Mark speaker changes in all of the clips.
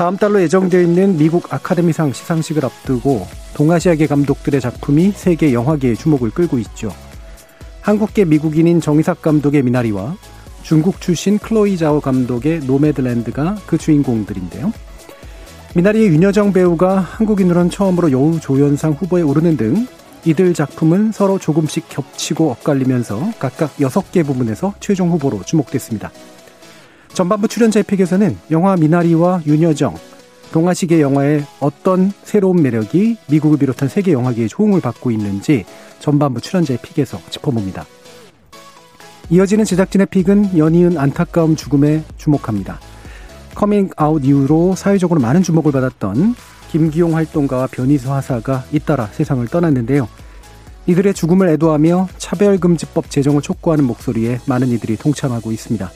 Speaker 1: 다음 달로 예정되어 있는 미국 아카데미상 시상식을 앞두고 동아시아계 감독들의 작품이 세계 영화계의 주목을 끌고 있죠. 한국계 미국인인 정희삭 감독의 미나리와 중국 출신 클로이 자오 감독의 노매드랜드가 그 주인공들인데요. 미나리의 윤여정 배우가 한국인으론 처음으로 여우 조연상 후보에 오르는 등 이들 작품은 서로 조금씩 겹치고 엇갈리면서 각각 6개 부분에서 최종 후보로 주목됐습니다. 전반부 출연자의 pick에서는 영화 미나리와 윤여정, 동아시아계 영화의 어떤 새로운 매력이 미국을 비롯한 세계 영화계의 호응을 받고 있는지 전반부 출연자의 pick에서 짚어봅니다. 이어지는 제작진의 pick은 연이은 안타까운 죽음에 주목합니다. 커밍아웃 이후로 사회적으로 많은 주목을 받았던 김기홍 활동가와 변희수 하사가 잇따라 세상을 떠났는데요. 이들의 죽음을 애도하며 차별금지법 제정을 촉구하는 목소리에 많은 이들이 동참하고 있습니다.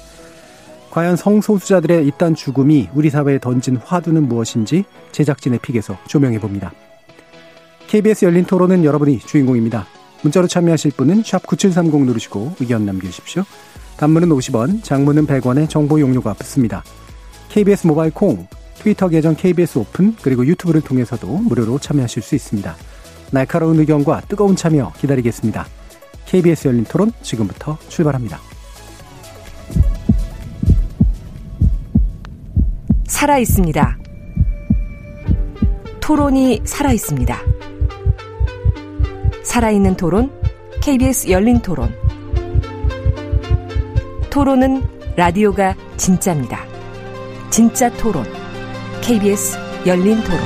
Speaker 1: 과연 성소수자들의 이딴 죽음이 우리 사회에 던진 화두는 무엇인지 제작진의 픽에서 조명해 봅니다. KBS 열린 토론은 여러분이 주인공입니다. 문자로 참여하실 분은 9730 누르시고 의견 남겨주십시오. 단문은 50원, 장문은 100원의 정보 용료가 붙습니다. KBS 모바일 콩, 트위터 계정 KBS 오픈, 그리고 유튜브를 통해서도 무료로 참여하실 수 있습니다. 날카로운 의견과 뜨거운 참여 기다리겠습니다. KBS 열린 토론 지금부터 출발합니다.
Speaker 2: 살아 있습니다. 토론이 살아 있습니다. 살아있는 토론, KBS 열린 토론. 토론은 라디오가 진짜입니다. 진짜 토론, KBS 열린 토론.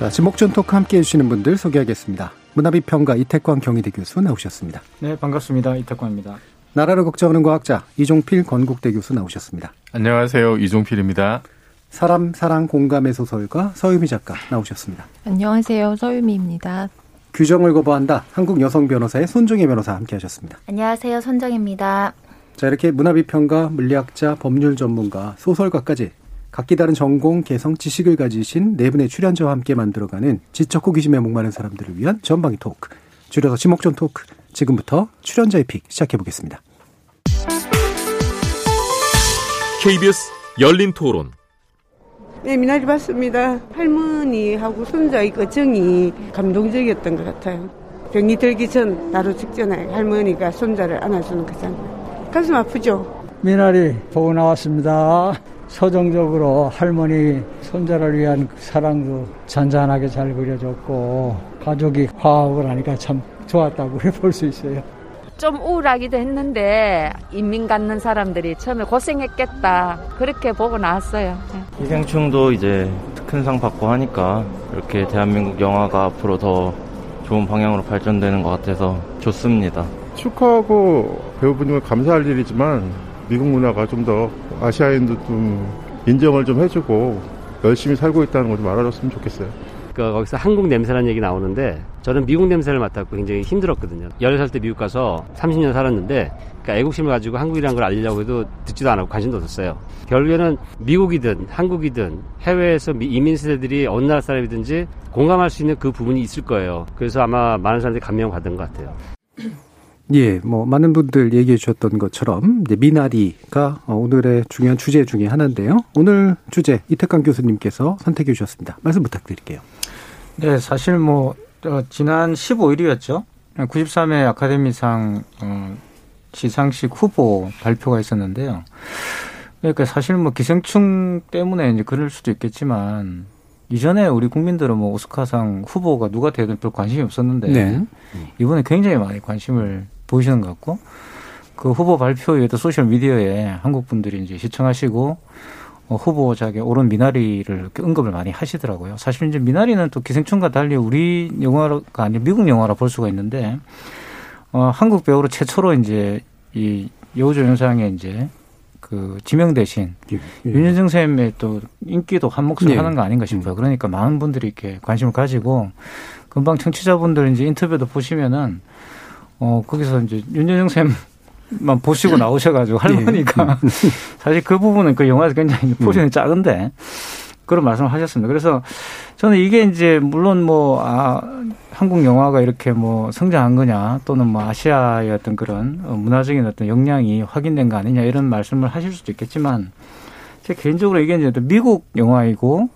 Speaker 1: 자, 지목전 토크 함께 해주시는 분들 소개하겠습니다. 문화비 평가 이태광 경희대 교수 나오셨습니다.
Speaker 3: 네, 반갑습니다. 이태광입니다.
Speaker 1: 나라를 걱정하는 과학자 이종필 건국대 교수 나오셨습니다.
Speaker 4: 안녕하세요. 이종필입니다.
Speaker 1: 사람 사랑 공감의 소설가 서유미 작가 나오셨습니다.
Speaker 5: 안녕하세요. 서유미입니다.
Speaker 1: 규정을 거부한다. 한국 여성 변호사의 손종혜 변호사 함께 하셨습니다.
Speaker 6: 안녕하세요. 손정입니다.
Speaker 1: 자, 이렇게 문화비평가, 물리학자, 법률 전문가, 소설가까지 각기 다른 전공, 개성, 지식을 가지신 네 분의 출연자와 함께 만들어가는 지적 호기심에 목마른 사람들을 위한 전방위 talk. 줄여서 지목전 talk. 지금부터 출연자의 pick 시작해 보겠습니다.
Speaker 7: KBS 열린 토론.
Speaker 8: 네, 미나리 봤습니다. 할머니하고 손자의 그 정이 감동적이었던 것 같아요. 병이 들기 전 바로 직전에 할머니가 손자를 안아주는 거잖아요. 가슴 아프죠?
Speaker 9: 미나리 보고 나왔습니다. 서정적으로 할머니 손자를 위한 사랑도 잔잔하게 잘 그려졌고 가족이 화합을 하니까 참 좋았다고 볼수 있어요.
Speaker 10: 좀 우울하기도 했는데 인민 갖는 사람들이 처음에 고생했겠다 그렇게 보고 나왔어요.
Speaker 11: 기생충도 이제 특훈상 받고 하니까 이렇게 대한민국 영화가 앞으로 더 좋은 방향으로 발전되는 것 같아서 좋습니다.
Speaker 4: 축하하고 배우분님을 감사할 일이지만 미국 문화가 좀더 아시아인도 좀 인정을 좀 해주고 열심히 살고 있다는 걸 좀 알아줬으면 좋겠어요.
Speaker 12: 그 거기서 한국 냄새라는 얘기 나오는데 저는 미국 냄새를 맡았고 굉장히 힘들었거든요. 10살 때 미국 가서 30년 살았는데 그러니까 애국심을 가지고 한국이라는 걸 알리려고 해도 듣지도 않았고 관심도 없었어요. 결국에는 미국이든 한국이든 해외에서 이민 세대들이 어느 나라 사람이든지 공감할 수 있는 그 부분이 있을 거예요. 그래서 아마 많은 사람들이 감명받은 것 같아요.
Speaker 1: 예, 뭐 많은 분들 얘기해 주셨던 것처럼 이제 미나리가 오늘의 중요한 주제 중에 하나인데요. 오늘 주제 이태강 교수님께서 선택해 주셨습니다. 말씀 부탁드릴게요.
Speaker 3: 네, 사실 뭐 어, 지난 15일이었죠. 93회 아카데미상 어, 시상식 후보 발표가 있었는데요. 그러니까 사실 뭐 기생충 때문에 이제 그럴 수도 있겠지만 이전에 우리 국민들은 뭐 오스카상 후보가 누가 되든 별 관심이 없었는데 네. 이번에 굉장히 많이 관심을 보이시는 것 같고 그 후보 발표 에도 소셜 미디어에 한국 분들이 이제 시청하시고 어, 후보작에 오른 미나리를 언급을 많이 하시더라고요. 사실 이제 미나리는 또 기생충과 달리 우리 영화가 아니라 미국 영화라 볼 수가 있는데 어, 한국 배우로 최초로 이제 이 여우조 연상에 이제 그 지명 대신 예, 예. 윤여정 쌤의 또 인기도 한 몫을 예. 하는 거 아닌가 싶어요. 그러니까 많은 분들이 이렇게 관심을 가지고 금방 청취자분들 이제 인터뷰도 보시면은 어 거기서 이제 윤여정 쌤만 보시고 나오셔가지고 할머니가 예. 사실 그 부분은 그 영화에서 굉장히 포션이 작은데 그런 말씀을 하셨습니다. 그래서 저는 이게 이제 물론 뭐 아, 한국 영화가 이렇게 뭐 성장한 거냐 또는 뭐 아시아의 어떤 그런 문화적인 어떤 역량이 확인된 거 아니냐 이런 말씀을 하실 수도 있겠지만 제 개인적으로 이게 이제 미국 영화이고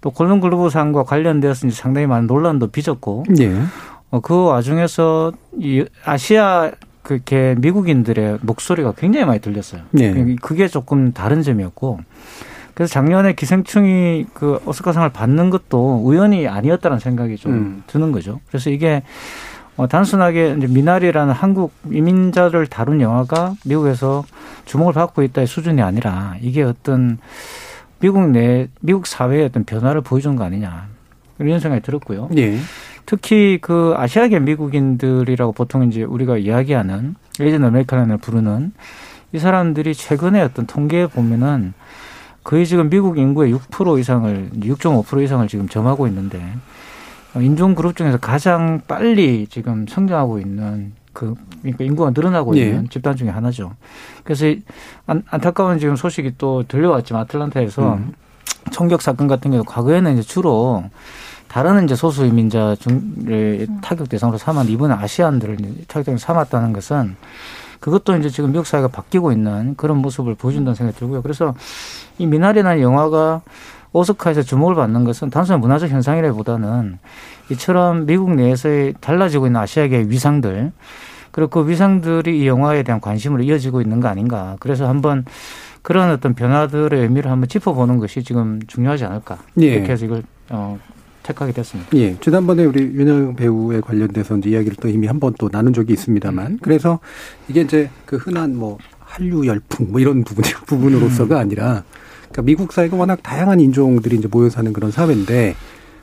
Speaker 3: 또 골든글로브상과 관련되어서 상당히 많은 논란도 빚었고 예. 어, 그 와중에서 이 아시아 그렇게 미국인들의 목소리가 굉장히 많이 들렸어요. 예. 그게 조금 다른 점이었고 그래서 작년에 기생충이 그 오스카상을 받는 것도 우연이 아니었다는 생각이 좀 음. 드는 거죠. 그래서 이게 어, 단순하게 이제 미나리라는 한국 이민자를 다룬 영화가 미국에서 주목을 받고 있다의 수준이 아니라 이게 어떤 미국 내 미국 사회의 어떤 변화를 보여준 거 아니냐 이런 생각이 들었고요. 예. 특히 그 아시아계 미국인들이라고 보통 이제 우리가 이야기하는 에이전 아메리칸을 부르는 이 사람들이 최근에 어떤 통계에 보면은 거의 지금 미국 인구의 6% 이상을 6.5% 이상을 지금 점하고 있는데 인종 그룹 중에서 가장 빨리 지금 성장하고 있는 그 그러니까 인구가 늘어나고 예. 있는 집단 중에 하나죠. 그래서 안, 안타까운 지금 소식이 또 들려왔지만 아틀란타에서 음. 총격 사건 같은 경우 과거에는 이제 주로 다른 이제 소수 이민자 중을 타격 대상으로 삼았는데 이번에 아시안들을 타격 대상으로 삼았다는 것은 그것도 이제 지금 미국 사회가 바뀌고 있는 그런 모습을 보여준다는 생각이 들고요. 그래서 이 미나리라는 영화가 오스카에서 주목을 받는 것은 단순한 문화적 현상이라기보다는 이처럼 미국 내에서의 달라지고 있는 아시아계의 위상들 그리고 그 위상들이 이 영화에 대한 관심으로 이어지고 있는 거 아닌가. 그래서 한번 그런 어떤 변화들의 의미를 한번 짚어보는 것이 지금 중요하지 않을까. 예. 이렇게 해서 이걸 어, 택하게 됐습니다.
Speaker 1: 예. 지난번에 우리 윤영 배우에 관련돼서 이제 이야기를 또 이미 한 번 또 나눈 적이 있습니다만 음. 그래서 이게 이제 그 흔한 뭐 한류 열풍 뭐 이런 부분 부분으로서가 음. 아니라 그러니까 미국 사회가 워낙 다양한 인종들이 이제 모여 사는 그런 사회인데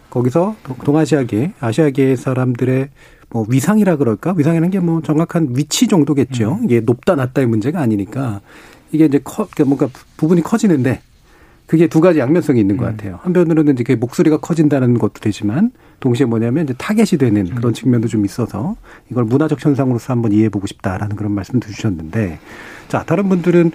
Speaker 1: 거기서 동아시아계, 아시아계 사람들의 뭐 위상이라 그럴까? 위상이라는 게 뭐 정확한 위치 정도겠죠. 음. 이게 높다 낮다의 문제가 아니니까 이게 이제 커, 그러니까 뭔가 부분이 커지는데 그게 두 가지 양면성이 있는 것 음. 같아요. 한편으로는 이제 그 목소리가 커진다는 것도 되지만 동시에 뭐냐면 이제 타겟이 되는 그런 음. 측면도 좀 있어서 이걸 문화적 현상으로서 한번 이해해 보고 싶다라는 그런 말씀도 주셨는데 자 다른 분들은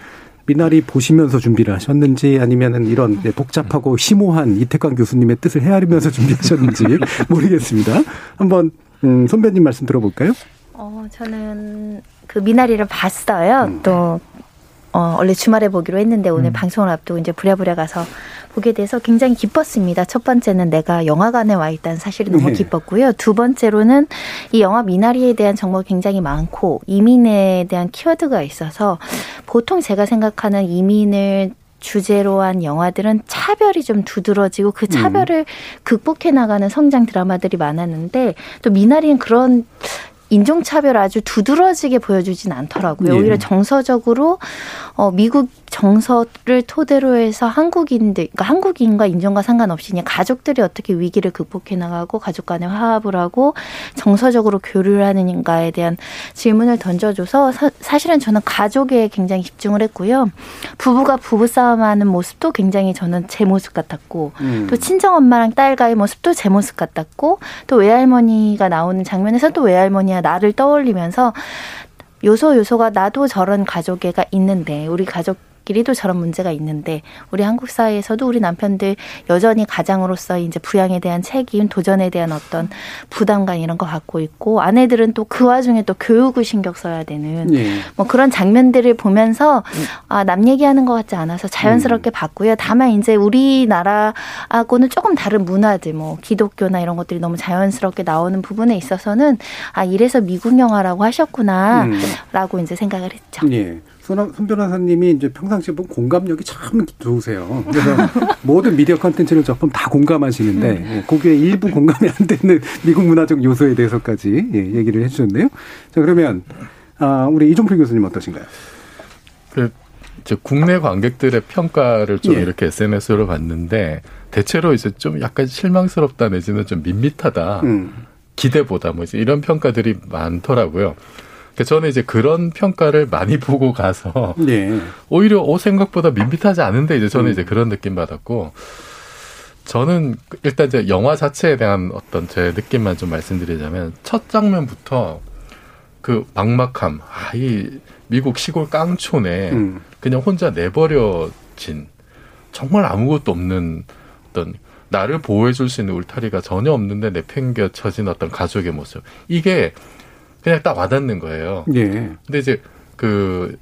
Speaker 1: 미나리 보시면서 준비를 하셨는지 아니면은 이런 복잡하고 심오한 이태광 교수님의 뜻을 헤아리면서 준비하셨는지 모르겠습니다. 한번 음, 선배님 말씀 들어볼까요?
Speaker 6: 어, 저는 그 미나리를 봤어요. 음. 또 어, 원래 주말에 보기로 했는데 오늘 음. 방송을 앞두고 이제 부랴부랴 가서 보게 돼서 굉장히 기뻤습니다. 첫 번째는 내가 영화관에 와 있다는 사실이 너무 네. 기뻤고요. 두 번째로는 이 영화 미나리에 대한 정보가 굉장히 많고 이민에 대한 키워드가 있어서 보통 제가 생각하는 이민을 주제로 한 영화들은 차별이 좀 두드러지고 그 차별을 음. 극복해 나가는 성장 드라마들이 많았는데 또 미나리는 그런 인종차별 아주 두드러지게 보여주진 않더라고요. 예. 오히려 정서적으로 어, 미국 정서를 토대로 해서 한국인들, 그러니까 한국인과 인종과 상관없이 그냥 가족들이 어떻게 위기를 극복해 나가고 가족 간의 화합을 하고 정서적으로 교류를 하는가에 대한 질문을 던져줘서 사, 실은 저는 가족에 굉장히 집중을 했고요. 부부가 부부 싸움하는 모습도 굉장히 저는 제 모습 같았고 음. 또 친정 엄마랑 딸과의 모습도 제 모습 같았고 또 외할머니가 나오는 장면에서 또 외할머니 와 나를 떠올리면서 요소 요소가 나도 저런 가족애가 있는데 우리 가족 가족끼리도 저런 문제가 있는데 우리 한국 사회에서도 우리 남편들 여전히 가장으로서 이제 부양에 대한 책임, 도전에 대한 어떤 부담감 이런 거 갖고 있고 아내들은 또 그 와중에 또 교육을 신경 써야 되는 네. 뭐 그런 장면들을 보면서 아, 남 얘기하는 것 같지 않아서 자연스럽게 음. 봤고요. 다만 이제 우리나라하고는 조금 다른 문화들 뭐 기독교나 이런 것들이 너무 자연스럽게 나오는 부분에 있어서는 아 이래서 미국 영화라고 하셨구나라고 음. 이제 생각을 했죠.
Speaker 1: 네. 손, 손 변호사님이 이제 평상시에 보면 공감력이 참 좋으세요. 그래서 모든 미디어 컨텐츠를 접하면 다 공감하시는데 음. 예, 거기에 일부 공감이 안 되는 미국 문화적 요소에 대해서까지 예, 얘기를 해주셨네요. 자 그러면 아, 우리 이종필 교수님 어떠신가요?
Speaker 13: 그 이제 국내 관객들의 평가를 좀 예. 이렇게 SNS로 봤는데 대체로 이제 좀 약간 실망스럽다 내지는 좀 밋밋하다. 음. 기대보다 뭐 이제 이런 평가들이 많더라고요. 그러니까 저는 이제 그런 평가를 많이 보고 가서
Speaker 1: 네.
Speaker 13: 오히려 오 생각보다 밋밋하지 않은데 이제 저는
Speaker 1: 음.
Speaker 13: 이제 그런 느낌 받았고 저는 일단 이제 영화 자체에 대한 어떤 제 느낌만 좀 말씀드리자면 첫 장면부터 그 막막함, 아, 이 미국 시골 깡촌에
Speaker 1: 음.
Speaker 13: 그냥 혼자 내버려진 정말 아무것도 없는 어떤 나를 보호해 줄 수 있는 울타리가 전혀 없는데 내팽겨쳐진 어떤 가족의 모습. 이게 그냥 딱 와닿는 거예요.
Speaker 1: 예.
Speaker 13: 근데 이제 그,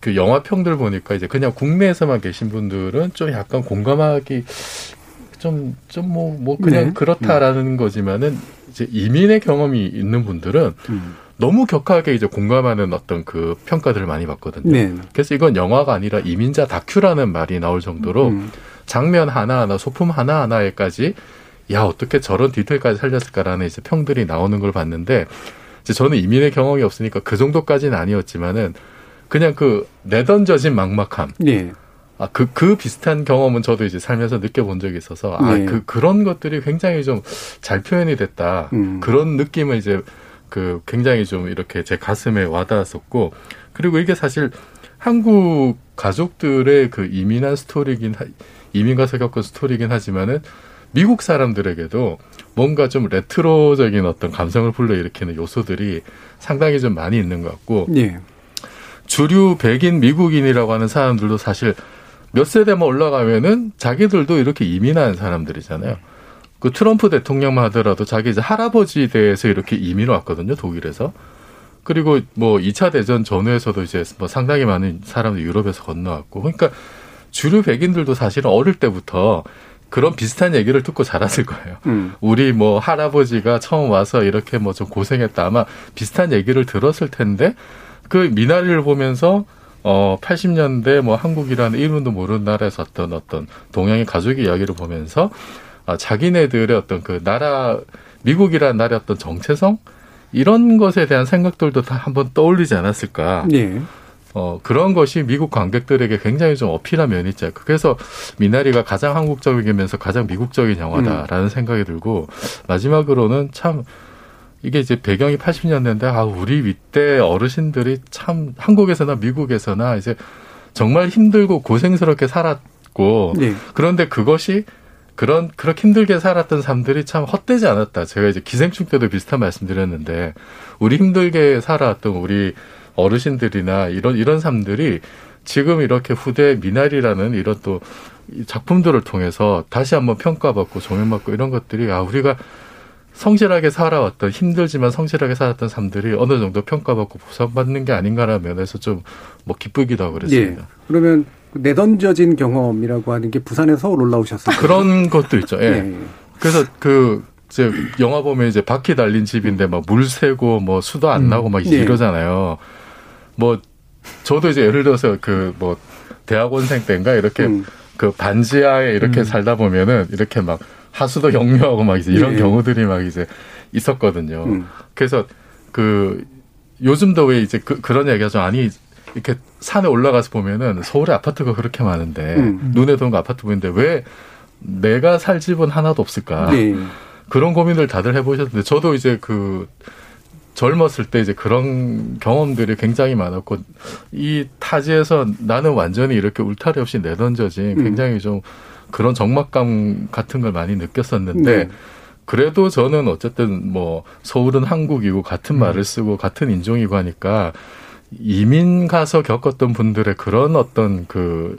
Speaker 13: 그 영화 평들 보니까 이제 그냥 국내에서만 계신 분들은 좀 약간 공감하기 좀, 좀 뭐, 뭐 그냥
Speaker 1: 네.
Speaker 13: 그렇다라는 거지만은 이제 이민의 경험이 있는 분들은
Speaker 1: 음.
Speaker 13: 너무 격하게 이제 공감하는 어떤 그 평가들을 많이 받거든요.
Speaker 1: 네.
Speaker 13: 그래서 이건 영화가 아니라 이민자 다큐라는 말이 나올 정도로
Speaker 1: 음.
Speaker 13: 장면 하나하나, 소품 하나하나에까지 야, 어떻게 저런 디테일까지 살렸을까라는 이제 평들이 나오는 걸 봤는데 저는 이민의 경험이 없으니까 그 정도까지는 아니었지만은 그냥 그 내던져진 막막함.
Speaker 1: 예.
Speaker 13: 아, 그, 그 비슷한 경험은 저도 이제 살면서 느껴본 적이 있어서, 아,
Speaker 1: 네.
Speaker 13: 그, 그런 것들이 굉장히 좀 잘 표현이 됐다.
Speaker 1: 음.
Speaker 13: 그런 느낌을 이제 그 굉장히 좀 이렇게 제 가슴에 와닿았었고, 그리고 이게 사실 한국 가족들의 그 이민한 스토리긴, 하- 이민 가서 겪은 스토리긴 하지만은 미국 사람들에게도 뭔가 좀 레트로적인 어떤 감성을 불러일으키는 요소들이 상당히 좀 많이 있는 것 같고,
Speaker 1: 예.
Speaker 13: 주류 백인 미국인이라고 하는 사람들도 사실 몇 세대만 올라가면은 자기들도 이렇게 이민한 사람들이잖아요. 그 트럼프 대통령만 하더라도 자기 이제 할아버지 대에서 이렇게 이민 왔거든요, 독일에서. 그리고 뭐 2차 대전 전후에서도 이제 뭐 상당히 많은 사람들이 유럽에서 건너왔고. 그러니까 주류 백인들도 사실은 어릴 때부터 그런 비슷한 얘기를 듣고 자랐을 거예요.
Speaker 1: 음.
Speaker 13: 우리 뭐 할아버지가 처음 와서 이렇게 뭐 좀 고생했다. 아마 비슷한 얘기를 들었을 텐데 그 미나리를 보면서 어 80년대 뭐 한국이라는 이름도 모르는 나라에서 어떤 어떤 동양의 가족의 이야기를 보면서 아, 자기네들의 어떤 그 나라 미국이라는 나라의 어떤 정체성 이런 것에 대한 생각들도 다 한번 떠올리지 않았을까.
Speaker 1: 예.
Speaker 13: 어, 그런 것이 미국 관객들에게 굉장히 좀 어필한 면이 있죠. 그래서 미나리가 가장 한국적이면서 가장 미국적인 영화다라는 생각이 들고 마지막으로는 참 이게 이제 배경이 80년대인데 아 우리 윗대 어르신들이 참 한국에서나 미국에서나 이제 정말 힘들고 고생스럽게 살았고
Speaker 1: 네.
Speaker 13: 그런데 그것이 그런 그렇게 힘들게 살았던 삶들이 참 헛되지 않았다. 제가 이제 기생충 때도 비슷한 말씀드렸는데 우리 힘들게 살아왔던 우리 어르신들이나 이런 이런 삶들이 지금 이렇게 후대 미나리라는 이런 또 작품들을 통해서 다시 한번 평가받고 조명받고 이런 것들이 아 우리가 성실하게 살아왔던 힘들지만 성실하게 살았던 삶들이 어느 정도 평가받고 보상받는 게 아닌가라는 면에서 좀 뭐 기쁘기도 하고
Speaker 1: 예.
Speaker 13: 그랬습니다.
Speaker 1: 그러면 내던져진 경험이라고 하는 게 부산에서 서울 올라오셨어요.
Speaker 13: 그런 것도 있죠. 예.
Speaker 1: 예.
Speaker 13: 그래서 그 이제 영화 보면 이제 바퀴 달린 집인데 막 물 새고 뭐 수도 안
Speaker 1: 음.
Speaker 13: 나고 막
Speaker 1: 예.
Speaker 13: 이러잖아요. 뭐 저도 이제 예를 들어서 그 뭐 대학원생 때인가 이렇게
Speaker 1: 음.
Speaker 13: 그 반지하에 이렇게 살다 보면은 이렇게 막 하수도 역류하고 막 이제 이런
Speaker 1: 예.
Speaker 13: 경우들이 막 이제 있었거든요.
Speaker 1: 음.
Speaker 13: 그래서 그 요즘도 왜 이제 그, 그런 얘기가 좀 아니 이렇게 산에 올라가서 보면은 서울에 아파트가 그렇게 많은데
Speaker 1: 음.
Speaker 13: 눈에 들어온 거 아파트 보이는데 왜 내가 살 집은 하나도 없을까?
Speaker 1: 네.
Speaker 13: 그런 고민을 다들 해보셨는데 저도 이제 그 젊었을 때 이제 그런 경험들이 굉장히 많았고 이 타지에서 나는 완전히 이렇게 울타리 없이 내던져진
Speaker 1: 음.
Speaker 13: 굉장히 좀 그런 적막감 같은 걸 많이 느꼈었는데
Speaker 1: 네.
Speaker 13: 그래도 저는 어쨌든 뭐 서울은 한국이고 같은
Speaker 1: 음.
Speaker 13: 말을 쓰고 같은 인종이고 하니까 이민 가서 겪었던 분들의 그런 어떤 그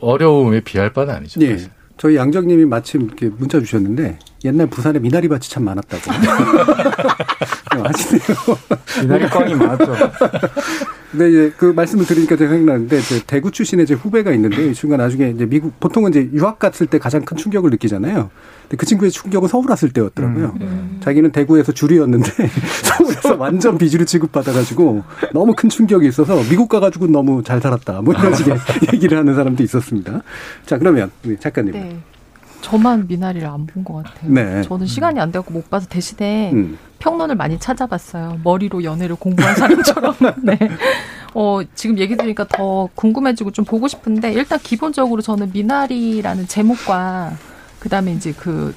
Speaker 13: 어려움에 비할 바는 아니죠.
Speaker 1: 예. 저희 양정님이 마침 이렇게 문자 주셨는데 옛날 부산에 미나리 밭이 참 많았다고. 아시네요.
Speaker 3: 미나리 꽝이 많았죠.
Speaker 1: 근데 이제 그 말씀을 들으니까 제가 생각나는데 제 대구 출신의 제 후배가 있는데 이 친구가 나중에 이제 미국 보통은 이제 유학 갔을 때 가장 큰 충격을 느끼잖아요. 근데 그 친구의 충격은 서울 왔을 때였더라고요. 자기는 대구에서 줄이었는데 서울에서 완전 비주류 취급받아가지고 너무 큰 충격이 있어서 미국 가가지고 너무 잘 살았다. 뭐 이런 식의 얘기를 하는 사람도 있었습니다. 자 그러면 우리 작가님.
Speaker 5: 네. 저만 미나리를 안 본 것 같아요.
Speaker 1: 네.
Speaker 5: 저는 시간이 안 돼갖고 못 봐서 대신에
Speaker 1: 음.
Speaker 5: 평론을 많이 찾아봤어요. 머리로 연애를 공부한 사람처럼. 네. 어, 지금 얘기 들으니까 더 궁금해지고 좀 보고 싶은데 일단 기본적으로 저는 미나리라는 제목과 그다음에 이제 그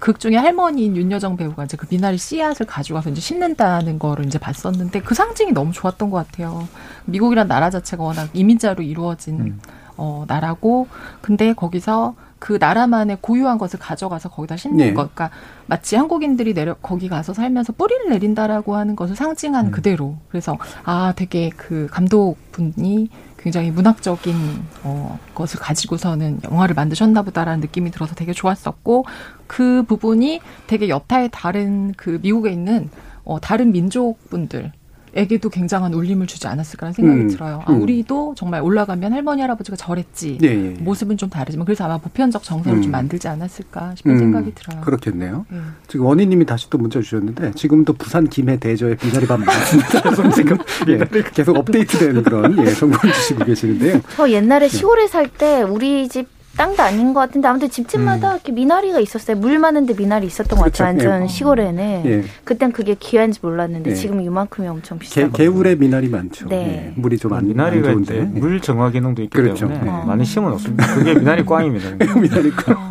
Speaker 5: 극 중에 할머니인 윤여정 배우가 이제 그 미나리 씨앗을 가져가서 이제 심는다는 거를 이제 봤었는데 그 상징이 너무 좋았던 것 같아요. 미국이란 나라 자체가 워낙 이민자로 이루어진
Speaker 1: 음.
Speaker 5: 어, 나라고 근데 거기서 그 나라만의 고유한 것을 가져가서 거기다 심는
Speaker 1: 네.
Speaker 5: 것. 그러니까 마치 한국인들이 내려 거기 가서 살면서 뿌리를 내린다라고 하는 것을 상징한
Speaker 1: 음.
Speaker 5: 그대로. 그래서 아 되게 그 감독분이 굉장히 문학적인 어, 것을 가지고서는 영화를 만드셨나 보다라는 느낌이 들어서 되게 좋았었고 그 부분이 되게 여타의 다른 그 미국에 있는 어, 다른 민족분들 에게도 굉장한 울림을 주지 않았을까라는 생각이
Speaker 1: 음,
Speaker 5: 들어요. 아,
Speaker 1: 음.
Speaker 5: 우리도 정말 올라가면 할머니 할아버지가 저랬지.
Speaker 1: 예, 예, 예.
Speaker 5: 모습은 좀 다르지만 그래서 아마 보편적 정서를
Speaker 1: 음.
Speaker 5: 좀 만들지 않았을까 싶은
Speaker 1: 음,
Speaker 5: 생각이 들어요.
Speaker 1: 그렇겠네요.
Speaker 5: 예.
Speaker 1: 지금 원희님이 다시 또 문자 주셨는데 지금도 부산 김해 대저의 미나리밥 많습니다. 지금 예, 계속 업데이트되는 그런 예, 정보를 주시고 계시는데요.
Speaker 6: 저 옛날에 시골에 살 때 우리 집 땅도 아닌 것 같은데 아무튼 집집마다 이렇게 미나리가 있었어요. 물 많은데 미나리 있었던 것
Speaker 1: 음. 그렇죠.
Speaker 6: 같아요. 완전
Speaker 1: 예.
Speaker 6: 시골에는.
Speaker 1: 예.
Speaker 6: 그땐 그게 귀한지 몰랐는데
Speaker 1: 예.
Speaker 6: 지금 이만큼이 엄청
Speaker 1: 개,
Speaker 6: 비싸고.
Speaker 1: 개울에 미나리 많죠.
Speaker 6: 네.
Speaker 1: 예, 물이 좀안
Speaker 3: 미나리가
Speaker 1: 안 좋은데.
Speaker 3: 이제 물 정화 기능도 있기
Speaker 1: 그렇죠.
Speaker 3: 때문에
Speaker 1: 네.
Speaker 3: 많이 심은 없습니다. 그게 미나리 꽝입니다.
Speaker 1: 미나리과.